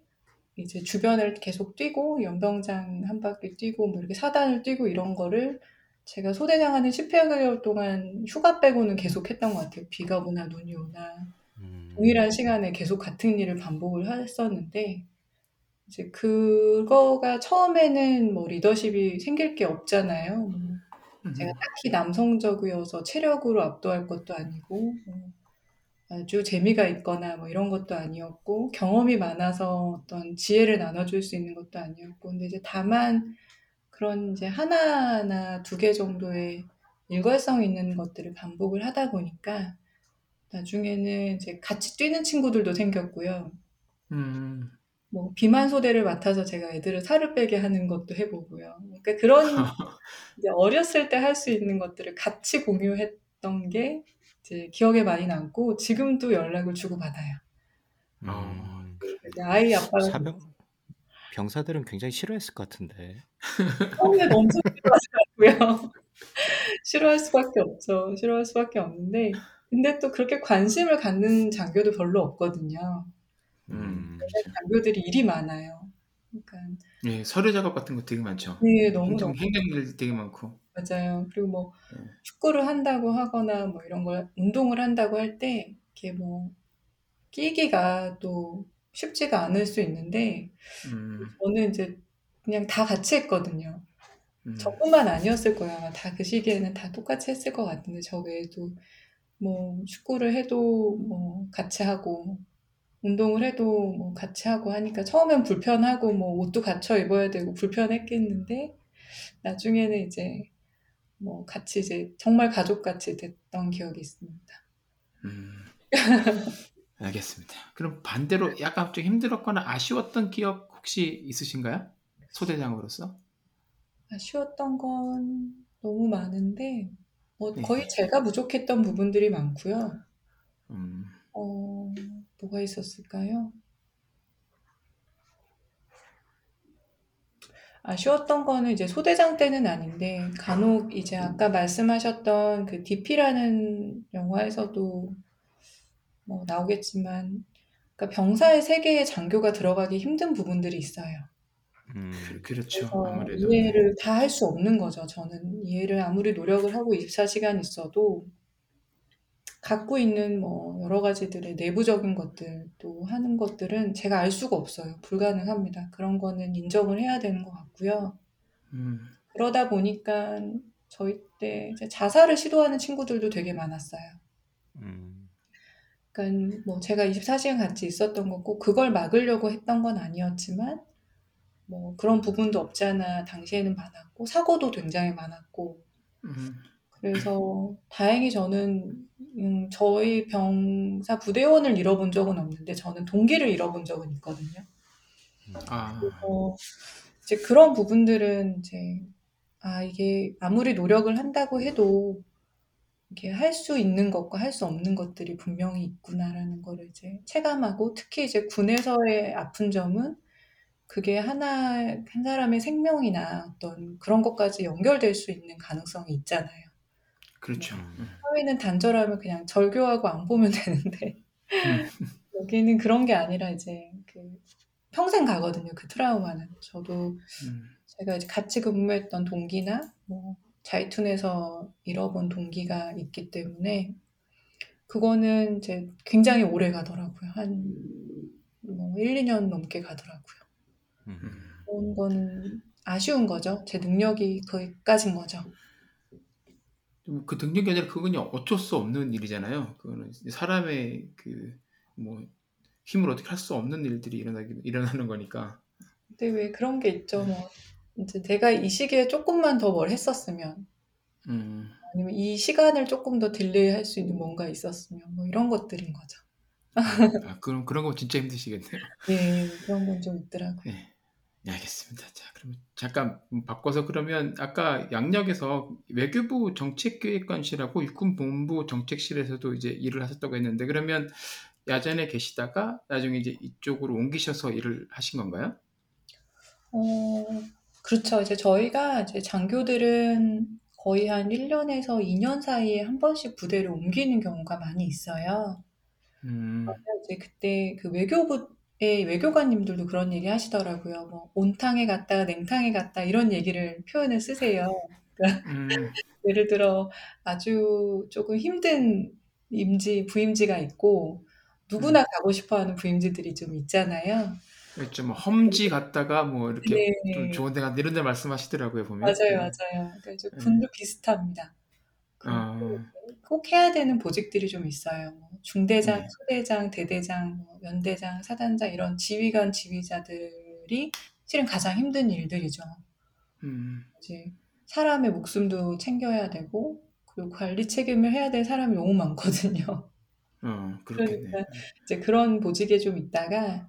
이제 주변을 계속 뛰고 연병장 한 바퀴 뛰고 뭐 이렇게 사단을 뛰고 이런 거를 제가 소대장 하는 10개월 동안 휴가 빼고는 계속 했던 것 같아요. 비가 오나 눈이 오나 음. 동일한 시간에 계속 같은 일을 반복을 했었는데 이제 그거가 처음에는 뭐 리더십이 생길 게 없잖아요. 뭐 음. 제가 딱히 남성적이어서 체력으로 압도할 것도 아니고 뭐 아주 재미가 있거나 뭐 이런 것도 아니었고 경험이 많아서 어떤 지혜를 나눠줄 수 있는 것도 아니었고 근데 이제 다만 그런 이제 하나나 두 개 정도의 일관성 있는 것들을 반복을 하다 보니까 나중에는 이제 같이 뛰는 친구들도 생겼고요. 음. 뭐 비만 소대를 맡아서 제가 애들을 살을 빼게 하는 것도 해보고요. 그러니까 그런 [LAUGHS] 이제 어렸을 때 할 수 있는 것들을 같이 공유했던 게 이제 기억에 많이 남고 지금도 연락을 주고 받아요. 음. 이제 아이 아빠가 사병 병사들은 굉장히 싫어했을 것 같은데. 처음에 엄청 싫어하더라고요. [LAUGHS] 싫어할 수밖에 없죠. 싫어할 수밖에 없는데 근데 또 그렇게 관심을 갖는 장교도 별로 없거든요. 음. 장교들이 일이 많아요. 그러니까 예, 서류 작업 같은 거 되게 많죠. 네, 너무 행정, 행정일 되게 많고. 맞아요. 그리고 뭐 네. 축구를 한다고 하거나 뭐 이런 걸 운동을 한다고 할 때 이렇게 뭐 끼기가 또 쉽지가 않을 수 있는데 음. 저는 이제 그냥 다 같이 했거든요. 음. 저뿐만 아니었을 거예요. 아마 다 그 시기에는 다 똑같이 했을 것 같은데 저 외에도 뭐 축구를 해도 뭐 같이 하고 운동을 해도 뭐 같이 하고 하니까 처음엔 불편하고 뭐 옷도 갖춰 입어야 되고 불편했겠는데 나중에는 이제 뭐 같이 이제 정말 가족같이 됐던 기억이 있습니다. 음. [LAUGHS] 알겠습니다. 그럼 반대로 약간 좀 힘들었거나 아쉬웠던 기억 혹시 있으신가요? 소대장으로서? 아쉬웠던 건 너무 많은데 뭐 네. 거의 제가 부족했던 부분들이 많고요. 음. 어, 뭐가 있었을까요? 아쉬웠던 거는 이제 소대장 때는 아닌데 간혹 이제 아까 말씀하셨던 그 DP라는 영화에서도 뭐 나오겠지만 그러니까 병사의 세계에 장교가 들어가기 힘든 부분들이 있어요. 음. 그, 그렇죠. 아무래도. 이해를 다 할 수 없는 거죠. 저는 이해를 아무리 노력을 하고 24시간 있어도 갖고 있는 뭐 여러 가지들의 내부적인 것들 또 하는 것들은 제가 알 수가 없어요. 불가능합니다. 그런 거는 인정을 해야 되는 것 같고요. 음. 그러다 보니까 저희 때 이제 자살을 시도하는 친구들도 되게 많았어요. 음. 그러니까 뭐 제가 24시간 같이 있었던 거고 그걸 막으려고 했던 건 아니었지만 뭐 그런 부분도 없지 않아 당시에는 많았고 사고도 굉장히 많았고 음. 그래서 다행히 저는 음, 저희 병사 부대원을 잃어본 적은 없는데 저는 동기를 잃어본 적은 있거든요. 아. 그래서 이제 그런 부분들은 이제 아 이게 아무리 노력을 한다고 해도 이게 할 수 있는 것과 할 수 없는 것들이 분명히 있구나라는 거를 이제 체감하고 특히 이제 군에서의 아픈 점은 그게 하나 한 사람의 생명이나 어떤 그런 것까지 연결될 수 있는 가능성이 있잖아요. 그렇죠. 음. 사회는 단절하면 그냥 절교하고 안 보면 [LAUGHS] 되는데 음. 여기는 그런 게 아니라 이제 그 평생 가거든요. 그 트라우마는 저도 음. 제가 이제 같이 근무했던 동기나 뭐 자이툰에서 잃어본 동기가 있기 때문에 그거는 이제 굉장히 오래 가더라고요. 한뭐 1, 2년 넘게 가더라고요. 음. 그런 거는 아쉬운 거죠. 제 능력이 거기까진 거죠. 좀 그 능력이 아니라 그건 어쩔 수 없는 일이잖아요. 그거는 사람의 그 뭐 힘으로 어떻게 할 수 없는 일들이 일어나기 일어나는 거니까. 근데 왜 그런 게 있죠. 뭐 이제 내가 이 시기에 조금만 더 뭘 했었으면 음. 아니면 이 시간을 조금 더 delay 할 수 있는 뭔가 있었으면 뭐 이런 것들인 거죠. 아, 그럼 그런 거 진짜 힘드시겠네요. 예, 그런 건 좀 있더라고요. 네. 네, 알겠습니다. 자, 그러면 잠깐 바꿔서 그러면 아까 양력에서 외교부 정책기획관실하고 육군본부 정책실에서도 이제 일을 하셨다고 했는데 그러면 야전에 계시다가 나중에 이제 이쪽으로 옮기셔서 일을 하신 건가요? 어, 그렇죠. 이제 저희가 이제 장교들은 거의 한 1년에서 2년 사이에 한 번씩 부대를 옮기는 경우가 많이 있어요. 음, 이제 그때 그 외교부 의 외교관님들도 그런 얘기 하시더라고요. 뭐 온탕에 갔다가 냉탕에 갔다 이런 얘기를 표현을 쓰세요. [LAUGHS] 음, [LAUGHS] 예를 들어 아주 조금 힘든 임지, 부임지가 있고 누구나 음. 가고 싶어하는 부임지들이 좀 있잖아요. 좀 험지 갔다가 뭐 이렇게 좀 네. 좋은 데 갔다 이런 데 말씀하시더라고요 보면. 맞아요, 네. 맞아요. 그러니까 좀 네. 군도 비슷합니다. 아, 꼭 해야 되는 보직들이 좀 있어요. 뭐 중대장, 네. 소대장, 대대장, 뭐 연대장, 사단장 이런 지휘관 지휘자들이 실은 가장 힘든 일들이죠. 음, 이제 사람의 목숨도 챙겨야 되고 그리고 관리 책임을 해야 될 사람이 너무 많거든요. 어, 그렇겠네. 그러니까 이제 그런 보직에 좀 있다가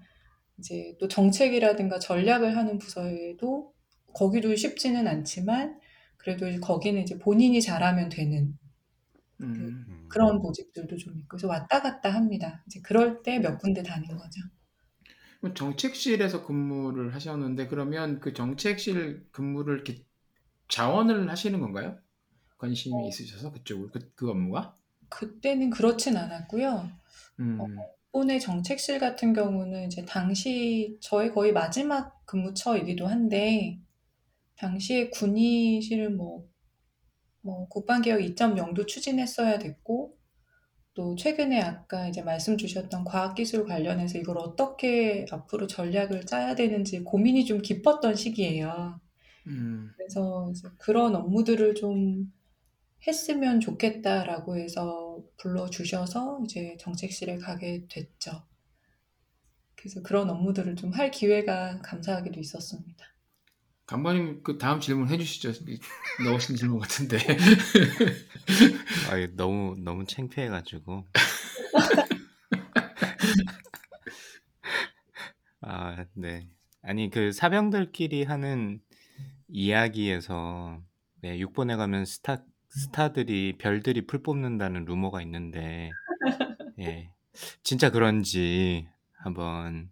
이제 또 정책이라든가 전략을 하는 부서에도 거기도 쉽지는 않지만 그래도 거기는 이제 본인이 잘하면 되는 음. 음. 그 런 보직들도 좀 있고 그래서 왔다 갔다 합니다. 이제 그럴 때 몇 군데 다닌 거죠. 정책실에서 근무를 하셨는데 그러면 그 정책실 근무를 이렇게 자원을 하시는 건가요? 관심이 있으셔서 그쪽을 그, 그 업무가? 그때는 그렇진 않았고요. 음, 일본의 정책실 같은 경우는 이제 당시 저의 거의 마지막 근무처이기도 한데 당시에 군이 실은 뭐, 뭐 국방개혁 2.0도 추진했어야 됐고 또 최근에 아까 이제 말씀 주셨던 과학기술 관련해서 이걸 어떻게 앞으로 전략을 짜야 되는지 고민이 좀 깊었던 시기예요. 음, 그래서 이제 그런 업무들을 좀 했으면 좋겠다라고 해서 불러주셔서 이제 정책실에 가게 됐죠. 그래서 그런 업무들을 좀 할 기회가 감사하게도 있었습니다. 간반님 그 다음 질문 해주시죠. 넣으신 질문 같은데. [LAUGHS] 아, 너무 너무 창피해가지고. [LAUGHS] 아, 네. 아니 그 사병들끼리 하는 이야기에서 네, 6번에 가면 스타 스타들이 별들이 풀 뽑는다는 루머가 있는데 예. 진짜 그런지 한번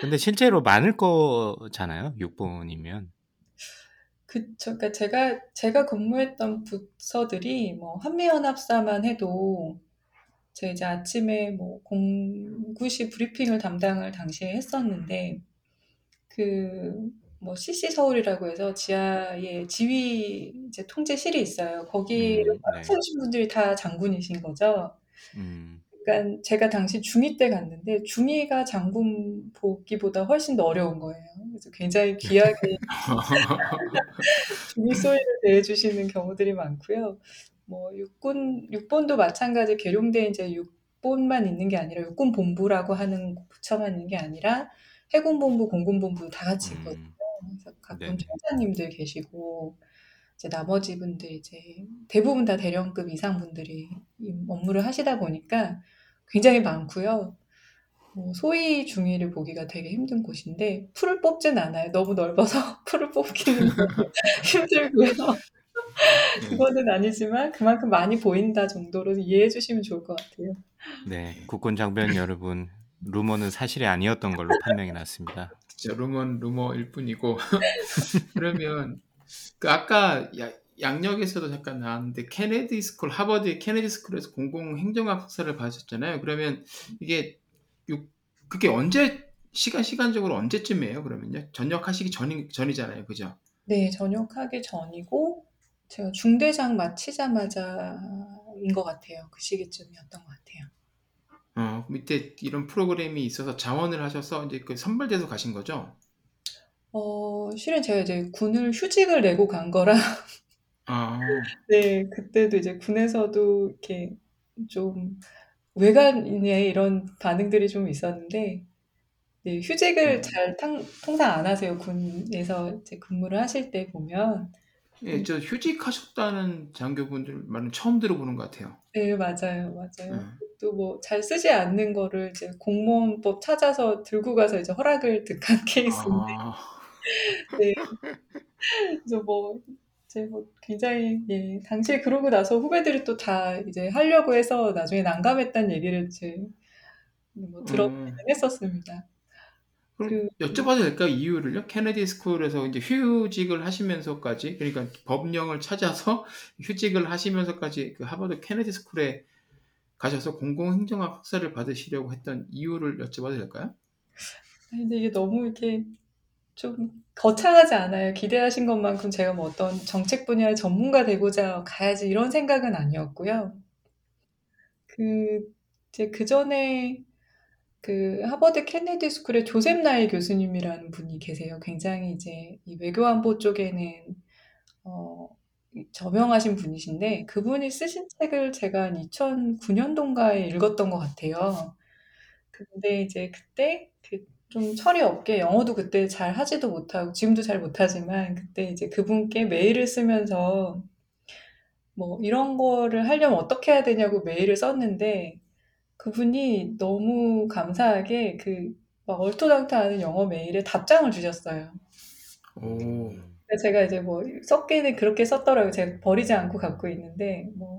근데 실제로 많을 거잖아요. 6번이면. 그쵸. 그러니까 제가 제가 근무했던 부서들이 뭐 한미연합사만 해도 제가 이제 아침에 뭐 공구시 브리핑을 담당을 당시에 했었는데 그 뭐 CC 서울이라고 해서 지하에 지휘 이제 통제실이 있어요. 거기를 음, 꽉 네. 채우신 분들이 다 장군이신 거죠. 음. 그러니까 제가 당시 중2 때 갔는데 중2가 장군 보기보다 훨씬 더 어려운 거예요. 그래서 굉장히 귀하게 [LAUGHS] 중2 소위를 대해주시는 경우들이 많고요. 뭐 육군 육본도 마찬가지 계룡대 이제 육본만 있는 게 아니라 육군 본부라고 하는 부처만 있는 게 아니라 해군 본부, 공군 본부 다 같이 있거든요. 음. 그래서 가끔 네네. 총장님들 계시고 이제 나머지 분들 이제 대부분 다 대령급 이상 분들이 이 업무를 하시다 보니까 굉장히 많고요. 뭐 소위 중위를 보기가 되게 힘든 곳인데 풀을 뽑진 않아요. 너무 넓어서 [LAUGHS] 풀을 뽑기는 [LAUGHS] 힘들고요. 그거는 아니지만 그만큼 많이 보인다 정도로 이해해 주시면 좋을 것 같아요. 네, 국군 장병 [LAUGHS] 여러분, 루머는 사실이 아니었던 걸로 판명이 났습니다. 진짜 루머는 루머일 뿐이고 그러면 그 아까 야, 약력에서도 잠깐 나왔는데 Kennedy School 하버드 Kennedy School에서 공공 행정학 석사를 받으셨잖아요. 그러면 이게 육- 그게 언제 시간 시간적으로 언제쯤이에요? 그러면요 전역하시기 전이 전이잖아요, 그죠? 네, 전역하기 전이고 제가 중대장 마치자마자인 것 같아요. 그 시기쯤이었던 것 같아요. 어 밑에 이런 프로그램이 있어서 자원을 하셔서 이제 그 선발돼서 가신 거죠? 어, 실은 제가 이제 군을 휴직을 내고 간 거라 아, [LAUGHS] 네, 그때도 이제 군에서도 이렇게 좀 외관이네 이런 반응들이 좀 있었는데 네, 휴직을 음. 잘 탕- 통상 안 하세요. 군에서 이제 근무를 하실 때 보면. 예, 저 휴직하셨다는 장교분들 말은 처음 들어보는 것 같아요. 네, 맞아요. 맞아요. 음. 또뭐 잘 쓰지 않는 거를 이제 공무원법 찾아서 들고 가서 이제 허락을 득한 케이스인데 아, [LAUGHS] 네. 그래서 뭐 이제 뭐 굉장히 예, 당시에 그러고 나서 후배들이 또 다 이제 하려고 해서 나중에 난감했다는 얘기를 이제 뭐 들었기는 음. 했었습니다. 그럼 그 여쭤봐도 될까요? 이유를요? 케네디 스쿨에서 이제 휴직을 하시면서까지 그러니까 법령을 찾아서 [LAUGHS] 휴직을 하시면서까지 그 하버드 케네디 스쿨에 가셔서 공공행정학 학사를 받으시려고 했던 이유를 여쭤봐도 될까요? 근데 이게 너무 이렇게 좀 거창하지 않아요. 기대하신 것만큼 제가 뭐 어떤 정책 분야의 전문가 되고자 가야지 이런 생각은 아니었고요. 그 이제 그 전에 그 하버드 케네디 스쿨의 조셉 나이 교수님이라는 분이 계세요. 굉장히 이제 이 외교안보 쪽에는 어, 저명하신 분이신데 그분이 쓰신 책을 제가 한 2009년도인가에 읽었던 것 같아요. 근데 이제 그때 그 좀 철이 없게 영어도 그때 잘 하지도 못하고 지금도 잘 못하지만 그때 이제 그분께 메일을 쓰면서 뭐 이런 거를 하려면 어떻게 해야 되냐고 메일을 썼는데 그분이 너무 감사하게 그 막 얼토당토하는 영어 메일에 답장을 주셨어요. 오. 제가 이제 뭐 썼기는 그렇게 썼더라고요. 제가 버리지 않고 갖고 있는데 뭐,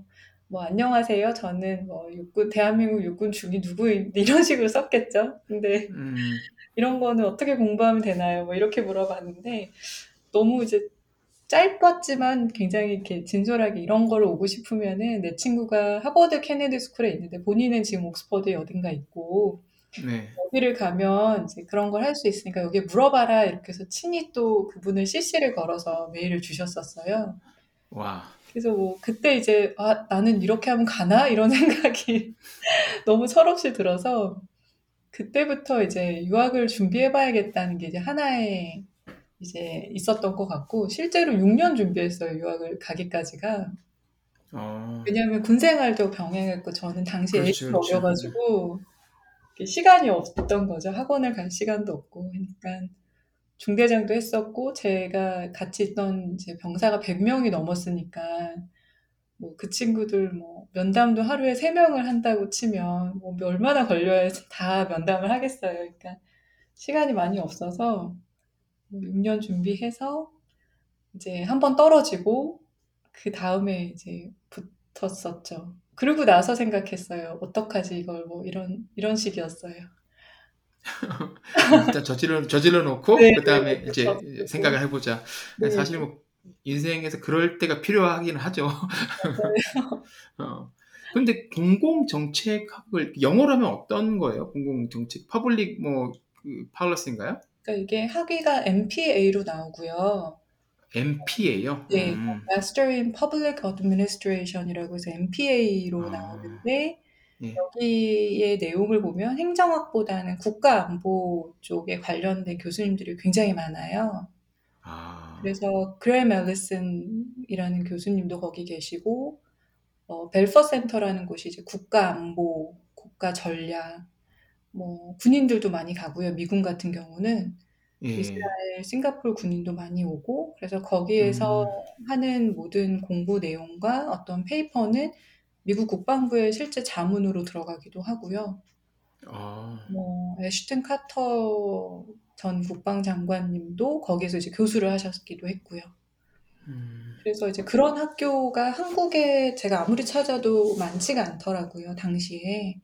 뭐 안녕하세요. 저는 뭐 육군 대한민국 육군 중위 누구인 [LAUGHS] 이런 식으로 썼겠죠. 근데 음. 이런 거는 어떻게 공부하면 되나요? 뭐 이렇게 물어봤는데 너무 이제 짧았지만 굉장히 이렇게 진솔하게 이런 걸 오고 싶으면은 내 친구가 하버드 케네디 스쿨에 있는데 본인은 지금 옥스퍼드에 어딘가 있고 네. 여기를 가면 이제 그런 걸 할 수 있으니까 여기에 물어봐라 이렇게 해서 친히 또 그분을 CC를 걸어서 메일을 주셨었어요. 와. 그래서 뭐 그때 이제 아 나는 이렇게 하면 가나 이런 [LAUGHS] 생각이 너무 철없이 들어서 그때부터 이제 유학을 준비해봐야겠다는 게 이제 하나의 이제 있었던 것 같고 실제로 6년 준비했어요 유학을 가기까지가 어. 왜냐하면 군 생활도 병행했고 저는 당시 그렇죠, 애가. 어려가지고 시간이 없던 거죠 학원을 갈 시간도 없고 그러니까 중대장도 했었고 제가 같이 있던 이제 병사가 100명이 넘었으니까 뭐 그 친구들 뭐 면담도 하루에 3명을 한다고 치면 뭐 얼마나 걸려야 다 면담을 하겠어요. 그러니까 시간이 많이 없어서 뭐 6년 준비해서 이제 한 번 떨어지고 그 다음에 이제 붙었었죠. 그러고 나서 생각했어요. 어떡하지 이걸 뭐 이런 이런 식이었어요. 일단 저질러 저질러 놓고 네, 그다음에 네, 이제 그렇죠. 생각을 해보자. 네. 사실 뭐 인생에서 그럴 때가 필요하긴 하죠. [LAUGHS] 어. 근데 공공 정책학을 영어로 하면 어떤 거예요? 공공 정책 public 뭐 그 policy인가요? 그러니까 이게 학위가 MPA로 나오고요. MPA예요. 네, 음. Master in Public Administration이라고 해서 MPA로 아. 나오는데 예. 여기의 내용을 보면 행정학보다는 국가안보 쪽에 관련된 교수님들이 굉장히 많아요. 아. 그래서 그레임 앨리슨이라는 교수님도 거기 계시고 어, 벨퍼 센터라는 곳이 이제 국가안보, 국가전략, 뭐 군인들도 많이 가고요. 미군 같은 경우는 예. 이스라엘, 싱가포르 군인도 많이 오고 그래서 거기에서 음. 하는 모든 공부 내용과 어떤 페이퍼는 미국 국방부의 실제 자문으로 들어가기도 하고요. 아. 뭐 애슈튼 카터 전 국방장관님도 거기서 이제 교수를 하셨기도 했고요. 음. 그래서 이제 그런 학교가 한국에 제가 아무리 찾아도 많지가 않더라고요, 당시에.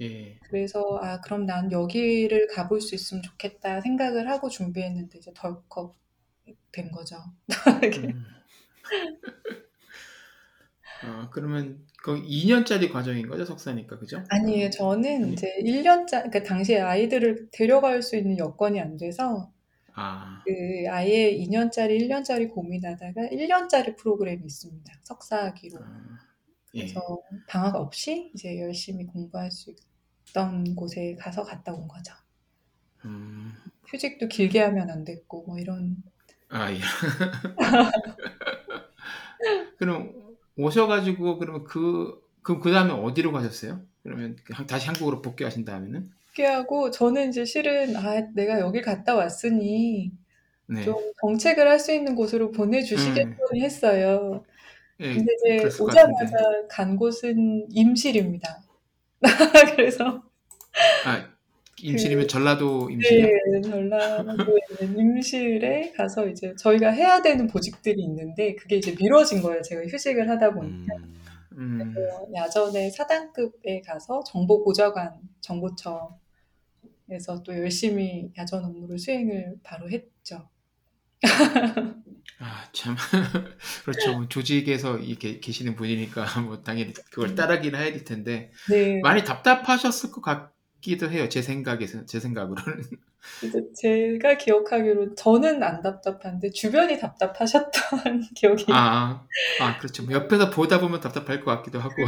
예. 그래서 아, 그럼 난 여기를 가볼 수 있으면 좋겠다 생각을 하고 준비했는데 이제 덜컥 된 거죠. [LAUGHS] 음. [LAUGHS] 아, 그러면 그 2년짜리 과정인 거죠, 석사니까, 그죠? 아니에요. 저는 아니. 이제 1년짜, 그러니까 당시에 아이들을 데려갈 수 있는 여건이 안 돼서 아. 그 아예 2년짜리, 1년짜리 고민하다가 1년짜리 프로그램이 있습니다. 석사학위로. 아. 예. 그래서 방학 없이 이제 열심히 공부할 수 있던 곳에 가서 갔다 온 거죠. 음. 휴직도 길게 하면 안 됐고 뭐 이런 아, 예. [LAUGHS] [LAUGHS] 그럼 오셔가지고 그러면 그, 그, 그 다음에 어디로 가셨어요? 그러면 그 다시 한국으로 복귀하신 다음에는? 하고 저는 이제 실은 아 내가 여기 갔다 왔으니 네. 좀 정책을 할 수 있는 곳으로 보내주시겠거니 했어요. 예, 근데 이제 오자마자. 간 곳은 임실입니다. [LAUGHS] 그래서 아, 임실이면 전라도 임실이요? 네, 전라도에 있는 임실에 가서 이제 저희가 해야 되는 보직들이 있는데 그게 이제 미뤄진 거예요. 제가 휴직을 하다 보니까. 음. 음. 야전에 사단급에 가서 정보 보좌관 정보청에서 또 열심히 야전 업무를 수행을 바로 했죠. 아, 참. [LAUGHS] 그렇죠. 조직에서 이렇게 계시는 분이니까 뭐 당연히 그걸 따르긴 해야 될 텐데 네. 많이 답답하셨을 것 같 기도 해요. 제 생각에서 제 생각으로는. [LAUGHS] 제가 기억하기로 저는 안 답답한데 주변이 답답하셨던 [LAUGHS] 기억이 아, 아, 그렇죠. 뭐 옆에서 보다 보면 답답할 것 같기도 하고.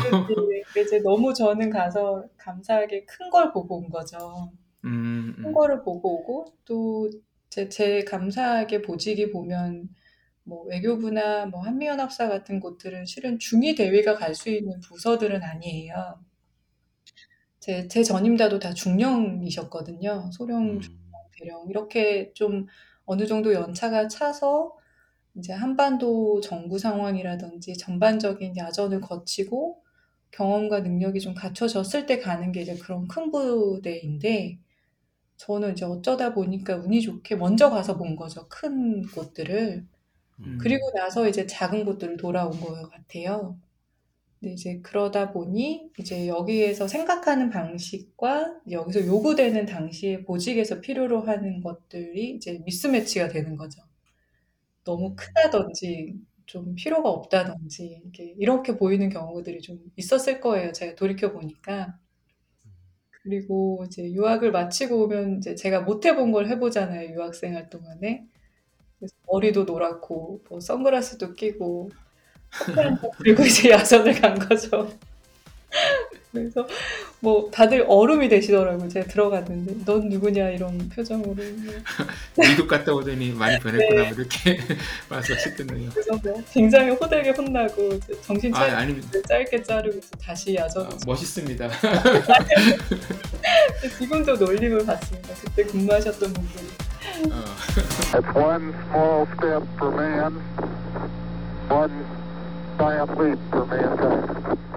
이제, 이제 너무 저는 가서 감사하게 큰 걸 보고 온 거죠. 음, 큰 음. 거를 보고 오고 또 제, 제 감사하게 보직이 보면 뭐 외교부나 뭐 한미연합사 같은 곳들은 실은 중위 대위가 갈 수 있는 부서들은 아니에요. 제, 제 전임자도 다 중령이셨거든요. 소령, 음. 대령 이렇게 좀 어느 정도 연차가 차서 이제 한반도 정부 상황이라든지 전반적인 야전을 거치고 경험과 능력이 좀 갖춰졌을 때 가는 게 이제 그런 큰 부대인데 저는 이제 어쩌다 보니까 운이 좋게 먼저 가서 본 거죠. 큰 곳들을. 음. 그리고 나서 이제 작은 곳들을 돌아온 것 같아요. 근데 이제 그러다 보니 이제 여기에서 생각하는 방식과 여기서 요구되는 당시에 보직에서 필요로 하는 것들이 이제 미스매치가 되는 거죠. 너무 크다든지 좀 필요가 없다든지 이렇게, 이렇게 보이는 경우들이 좀 있었을 거예요. 제가 돌이켜 보니까. 그리고 이제 유학을 마치고 오면 이제 제가 못 해본 걸 해보잖아요. 유학생활 동안에. 그래서 머리도 노랗고 뭐 선글라스도 끼고 들고 이제 야전을 간 거죠. 그래서 뭐 다들 얼음이 되시더라고요. 제가 들어갔는데 넌 누구냐 이런 표정으로 [LAUGHS] 미국 갔다 오더니 많이 변했구나 뭐 이렇게 [LAUGHS] 말씀하셨겠네요. 그래서 뭐 굉장히 호되게 혼나고 정신 아, 차리고 아닙니다. 짧게 자르고 다시 야전. 아, 멋있습니다. [LAUGHS] 지금도 놀림을 받습니다. 그때 근무하셨던 분들이. 어. triumph leap for mankind.